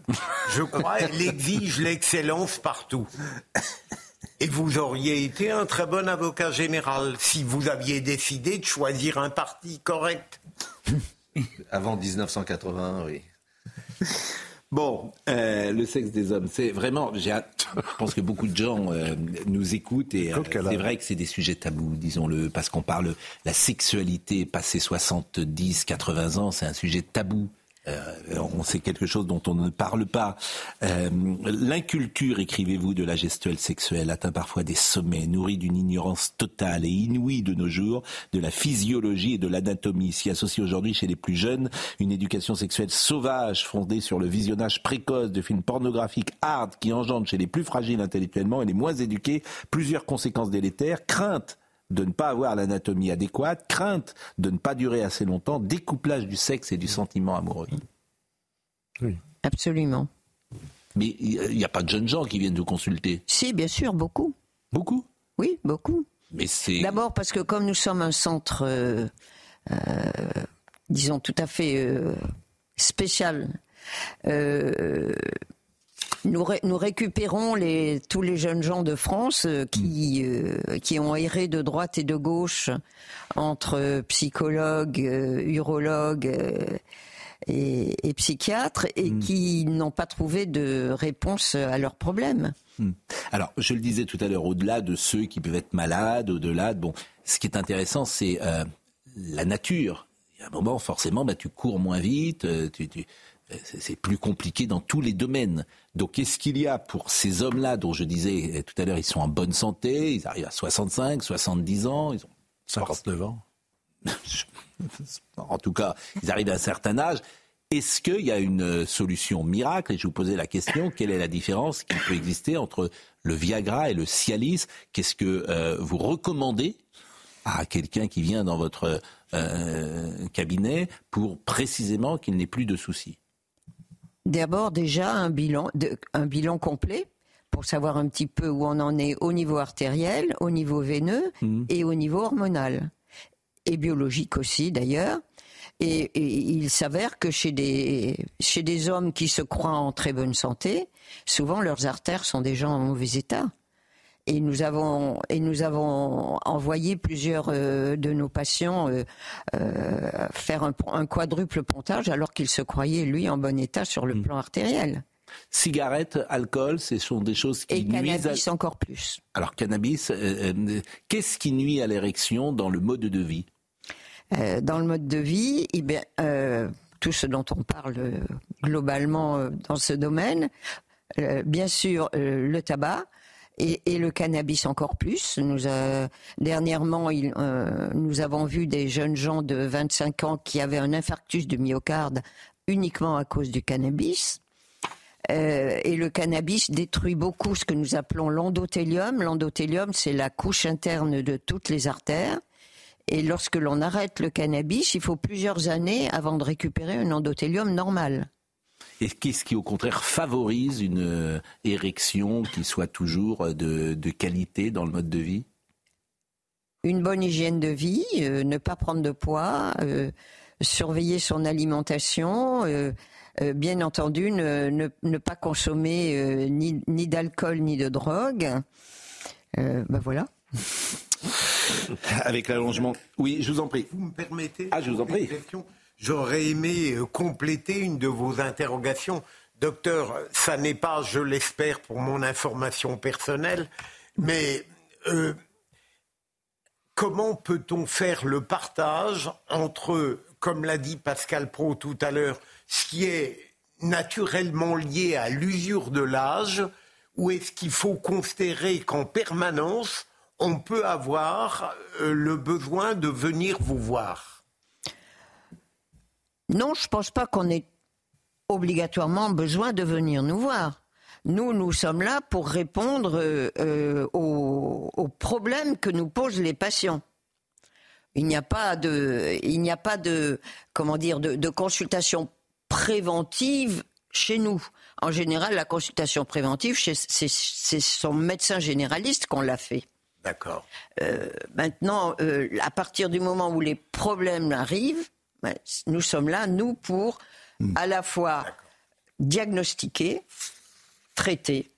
je crois, elle exige l'excellence partout. Et vous auriez été un très bon avocat général si vous aviez décidé de choisir un parti correct. Avant 1980, oui. Bon, euh, le sexe des hommes, c'est vraiment. Je pense que beaucoup de gens euh, nous écoutent et euh, c'est vrai que c'est des sujets tabous, disons-le, parce qu'on parle la sexualité passé 70, 80 ans, c'est un sujet tabou on sait quelque chose dont on ne parle pas. Euh, l'inculture, écrivez-vous, de la gestuelle sexuelle atteint parfois des sommets, nourris d'une ignorance totale et inouïe de nos jours, de la physiologie et de l'anatomie. S'y associe aujourd'hui chez les plus jeunes une éducation sexuelle sauvage fondée sur le visionnage précoce de films pornographiques hard qui engendrent chez les plus fragiles intellectuellement et les moins éduqués plusieurs conséquences délétères, crainte de ne pas avoir l'anatomie adéquate, crainte de ne pas durer assez longtemps, découplage du sexe et du sentiment amoureux. Oui. Absolument. Mais il n'y a pas de jeunes gens qui viennent vous consulter Si, bien sûr, beaucoup. Beaucoup? Oui, beaucoup. Mais c'est... D'abord parce que comme nous sommes un centre, euh, euh, disons, tout à fait euh, spécial, nous, nous récupérons les, tous les jeunes gens de France euh, qui, euh, qui ont erré de droite et de gauche entre psychologues, euh, urologues et, et, psychiatres et mm. qui n'ont pas trouvé de réponse à leurs problèmes. Mm. Alors, je le disais tout à l'heure, au-delà de ceux qui peuvent être malades, au-delà de... Bon, ce qui est intéressant, c'est la nature. Il y a un moment, forcément, bah, tu cours moins vite, tu, tu c'est plus compliqué dans tous les domaines. Donc, qu'est-ce qu'il y a pour ces hommes-là, dont je disais tout à l'heure, ils sont en bonne santé, ils arrivent à 65, 70 ans, ils ont 59 ans. en tout cas, ils arrivent à un certain âge. Est-ce qu'il y a une solution miracle? Et je vous posais la question, quelle est la différence qui peut exister entre le Viagra et le Cialis? Qu'est-ce que euh, vous recommandez à quelqu'un qui vient dans votre euh, cabinet pour précisément qu'il n'ait plus de soucis? D'abord déjà un bilan, un bilan complet pour savoir un petit peu où on en est au niveau artériel, au niveau veineux mmh. et au niveau hormonal. Et biologique aussi d'ailleurs. Et, il s'avère que chez des, chez des hommes qui se croient en très bonne santé, souvent leurs artères sont déjà en mauvais état. Et nous avons, et nous avons envoyé plusieurs euh, de nos patients euh, euh, faire un, un, quadruple pontage alors qu'ils se croyaient, lui, en bon état sur le mmh. plan artériel. Cigarettes, alcool, ce sont des choses qui et nuisent. cannabis encore plus. Alors cannabis, qu'est-ce qui nuit à l'érection dans le mode de vie? Dans le mode de vie, eh bien, tout ce dont on parle globalement dans ce domaine, bien sûr le tabac, et, le cannabis encore plus. Nous dernièrement, euh, nous avons vu des jeunes gens de 25 ans qui avaient un infarctus de myocarde uniquement à cause du cannabis. Euh, et le cannabis détruit beaucoup ce que nous appelons l'endothélium. L'endothélium, c'est la couche interne de toutes les artères. Et lorsque l'on arrête le cannabis, il faut plusieurs années avant de récupérer un endothélium normal. Et qu'est-ce qui, au contraire, favorise une euh, érection qui soit toujours euh, de, qualité dans le mode de vie? Une bonne hygiène de vie, euh, ne pas prendre de poids, surveiller son alimentation, bien entendu, ne, pas consommer ni, ni d'alcool ni de drogue. ben voilà. Avec l'allongement. Oui, je vous en prie. Vous me permettez Ah, je vous en prie. J'aurais aimé euh, compléter une de vos interrogations. Docteur, ça n'est pas, je l'espère, pour mon information personnelle, mais euh, comment peut-on faire le partage entre, comme l'a dit Pascal Pro tout à l'heure, ce qui est naturellement lié à l'usure de l'âge, ou est-ce qu'il faut considérer qu'en permanence, on peut avoir euh, le besoin de venir vous voir? Non, je ne pense pas qu'on ait obligatoirement besoin de venir nous voir. Nous, nous sommes là pour répondre euh, euh, aux, problèmes que nous posent les patients. Il n'y a pas de, il n'y a pas de, comment dire, de, de consultation préventive chez nous. En général, la consultation préventive, c'est son médecin généraliste qu'on l'a fait. D'accord. Euh, maintenant, à partir du moment où les problèmes arrivent, nous sommes là, nous, pour hmm. à la fois diagnostiquer, traiter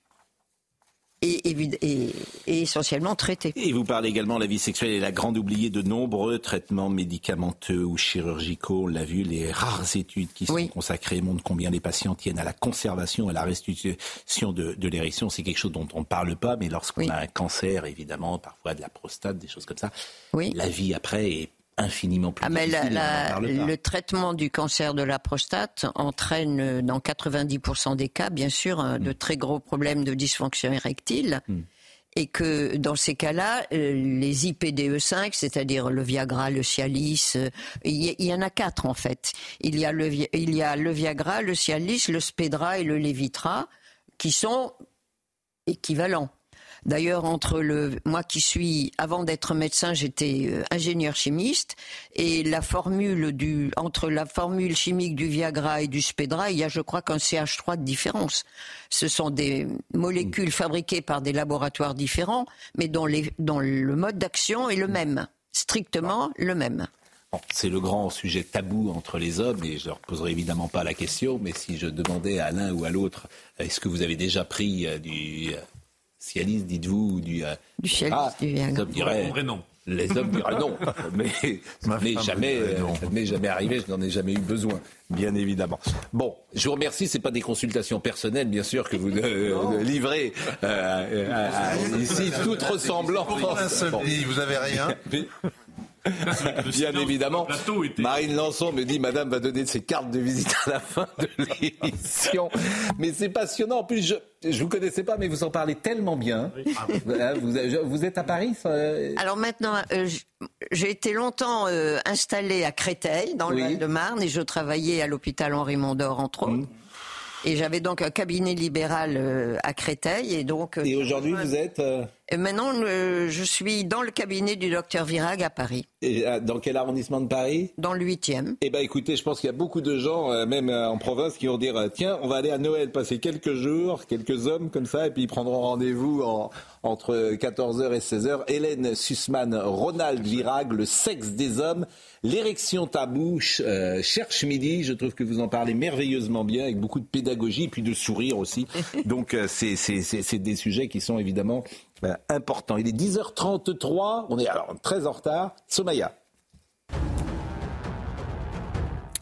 et, essentiellement traiter. Et vous parlez également de la vie sexuelle et la grande oubliée de nombreux traitements médicamenteux ou chirurgicaux. On l'a vu, les rares études qui sont consacrées montrent combien les patients tiennent à la conservation et à la restitution de, l'érection. C'est quelque chose dont on ne parle pas, mais lorsqu'on a un cancer, évidemment, parfois de la prostate, des choses comme ça, la vie après est infiniment plus ah, mais le traitement du cancer de la prostate entraîne euh, dans 90% des cas, bien sûr, de mm. très gros problèmes de dysfonction érectile. Mm. Et que dans ces cas-là, euh, les IPDE5, c'est-à-dire le Viagra, le Cialis, euh, il y, en a quatre en fait. Il y a le, il y a le Viagra, le Cialis, le Spedra et le Levitra, qui sont équivalents. D'ailleurs, entre le, moi qui suis, avant d'être médecin, j'étais euh, ingénieur chimiste, et la formule du, entre la formule chimique du Viagra et du Spedra, il y a, je crois, qu'un CH3 de différence. Ce sont des molécules fabriquées par des laboratoires différents, mais dont, les, dont le mode d'action est le même, strictement le même. c'est le grand sujet tabou entre les hommes et je ne leur poserai évidemment pas la question, mais si je demandais à l'un ou à l'autre, est-ce que vous avez déjà pris euh, du Cialis, dites-vous, du, euh, du Cialis, ah, du Les hommes diraient non. Les hommes diraient non, mais ça n'est jamais, euh, jamais arrivé, je n'en ai jamais eu besoin, bien évidemment. Bon, je vous remercie, c'est pas des consultations personnelles, bien sûr, que vous euh, livrez ici, toute ressemblance. Vous avez rien Bien évidemment, Marine Lançon me dit Madame va donner ses cartes de visite à la fin de l'émission. Mais c'est passionnant. En plus, je ne vous connaissais pas, mais vous en parlez tellement bien. Hein, vous, vous, êtes à Paris Alors maintenant, euh, j'ai été longtemps euh, installée à Créteil, dans le Val-de-Marne, et je travaillais à l'hôpital Henri Mondor, entre autres. Mmh. Et j'avais donc un cabinet libéral euh, à Créteil. Et donc. Et aujourd'hui, vous êtes. Et maintenant, je suis dans le cabinet du docteur Virag à Paris. Et dans quel arrondissement de Paris? Dans le 8e. Eh bien, écoutez, je pense qu'il y a beaucoup de gens, euh, même euh, en province, qui vont dire euh, tiens, on va aller à Noël, passer quelques jours, quelques hommes comme ça, et puis ils prendront rendez-vous entre 14h et 16h. Hélène Sussman, Ronald Virag, le sexe des hommes, l'érection tabou, cherche midi. Je trouve que vous en parlez merveilleusement bien, avec beaucoup de pédagogie, et puis de sourire aussi. Donc, c'est des sujets qui sont évidemment ben, important. Il est 10h33, on est alors très en retard. Somaya.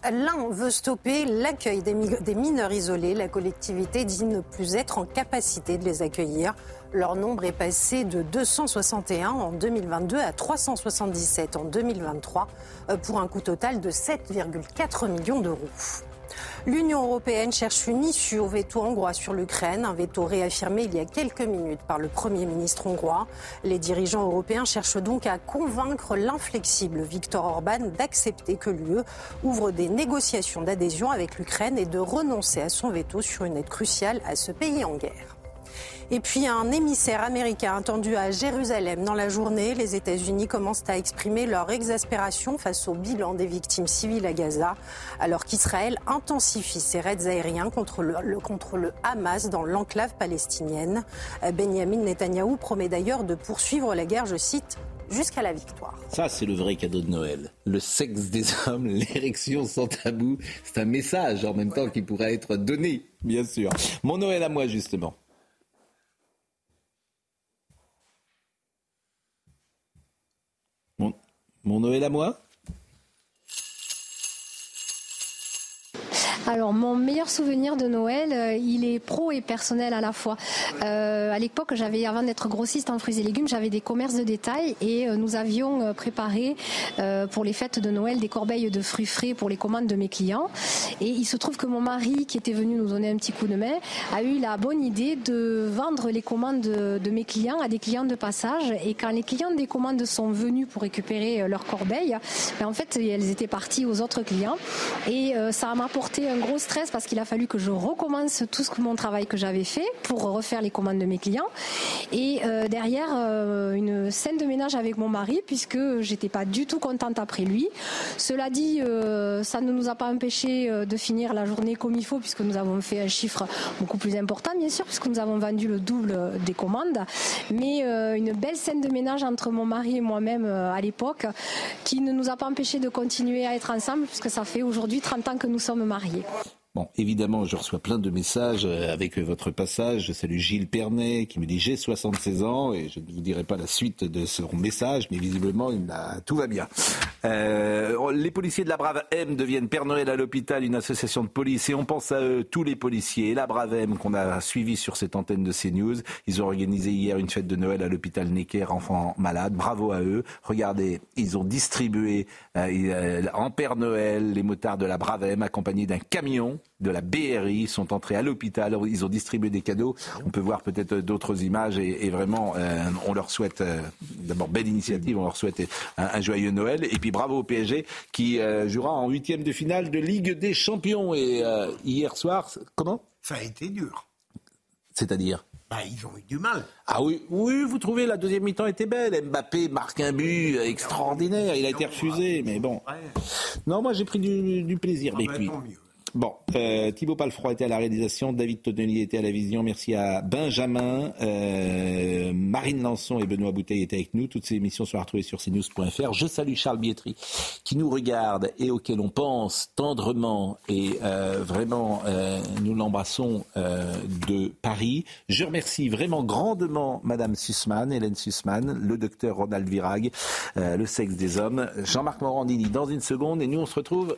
L'un veut stopper l'accueil des, mineurs isolés. La collectivité dit ne plus être en capacité de les accueillir. Leur nombre est passé de 261 en 2022 à 377 en 2023 euh, pour un coût total de 7,4 millions d'euros. L'Union européenne cherche une issue au veto hongrois sur l'Ukraine, un veto réaffirmé il y a quelques minutes par le Premier ministre hongrois. Les dirigeants européens cherchent donc à convaincre l'inflexible Viktor Orban d'accepter que l'UE ouvre des négociations d'adhésion avec l'Ukraine et de renoncer à son veto sur une aide cruciale à ce pays en guerre. Et puis un émissaire américain attendu à Jérusalem dans la journée. Les États-Unis commencent à exprimer leur exaspération face au bilan des victimes civiles à Gaza, alors qu'Israël intensifie ses raids aériens contre le, Hamas dans l'enclave palestinienne. Benjamin Netanyahou promet d'ailleurs de poursuivre la guerre, je cite, jusqu'à la victoire. Ça, c'est le vrai cadeau de Noël. Le sexe des hommes, l'érection sans tabou. C'est un message en même temps qui pourrait être donné, bien sûr. Mon Noël à moi, justement. Mon Noël à moi Alors, mon meilleur souvenir de Noël, euh, il est pro et personnel à la fois. Euh, à l'époque, j'avais, avant d'être grossiste en fruits et légumes, j'avais des commerces de détail et euh, nous avions préparé pour les fêtes de Noël des corbeilles de fruits frais pour les commandes de mes clients. Et il se trouve que mon mari, qui était venu nous donner un petit coup de main, a eu la bonne idée de vendre les commandes de, mes clients à des clients de passage. Et quand les clients des commandes sont venus pour récupérer leurs corbeilles, ben, en fait, elles étaient parties aux autres clients. Et ça m'a un gros stress parce qu'il a fallu que je recommence tout ce que mon travail que j'avais fait pour refaire les commandes de mes clients. Et euh, derrière, euh, une scène de ménage avec mon mari puisque j'étais pas du tout contente après lui. Cela dit, euh, ça ne nous a pas empêché de finir la journée comme il faut puisque nous avons fait un chiffre beaucoup plus important bien sûr puisque nous avons vendu le double des commandes. Mais une belle scène de ménage entre mon mari et moi-même à l'époque qui ne nous a pas empêché de continuer à être ensemble puisque ça fait aujourd'hui 30 ans que nous sommes mariés. Bye. Bon, évidemment, je reçois plein de messages euh, avec votre passage. Je salue Gilles Pernet qui me dit j'ai 76 ans et je ne vous dirai pas la suite de son message, mais visiblement il a... tout va bien. Euh, les policiers de la Brave M deviennent Père Noël à l'hôpital, une association de police, et on pense à eux, tous les policiers et la Brave M qu'on a suivi sur cette antenne de CNews. Ils ont organisé hier une fête de Noël à l'hôpital Necker, enfants malades. Bravo à eux. Regardez, ils ont distribué euh, en Père Noël les motards de la Brave M accompagnés d'un camion de la BRI sont entrés à l'hôpital. Ils ont distribué des cadeaux. On peut voir peut-être d'autres images et, vraiment, euh, on leur souhaite euh, d'abord belle initiative. On leur souhaite un, joyeux Noël et puis bravo au PSG qui euh, jouera en huitième de finale de Ligue des Champions. Et hier soir, comment? Ça a été dur. C'est-à-dire? Bah, ils ont eu du mal. Ah oui, oui, vous trouvez la deuxième mi-temps était belle. Mbappé marque un but extraordinaire. Il a été refusé, mais bon. Non, moi j'ai pris du, plaisir. mais puis, Bon, euh, Thibaut Palfroy était à la réalisation, David Tonnelier était à la vision. Merci à Benjamin, euh, Marine Lançon et Benoît Bouteille étaient avec nous. Toutes ces émissions sont retrouvées sur cnews.fr. Je salue Charles Bietri qui nous regarde et auquel on pense tendrement et euh, vraiment euh, nous l'embrassons euh, de Paris. Je remercie vraiment grandement Madame Sussman, Hélène Sussman, le docteur Ronald Virag, euh, le sexe des hommes, Jean-Marc Morandini dans une seconde et nous on se retrouve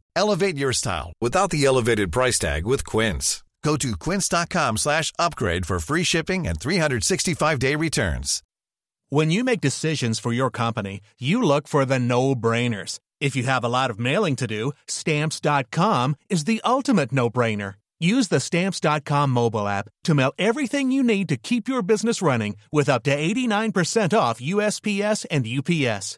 Elevate your style without the elevated price tag with Quince. Go to quince.com slash upgrade for free shipping and 365-day returns. When you make decisions for your company, you look for the no-brainers. If you have a lot of mailing to do, stamps.com is the ultimate no-brainer. Use the stamps.com mobile app to mail everything you need to keep your business running with up to 89% off USPS and UPS.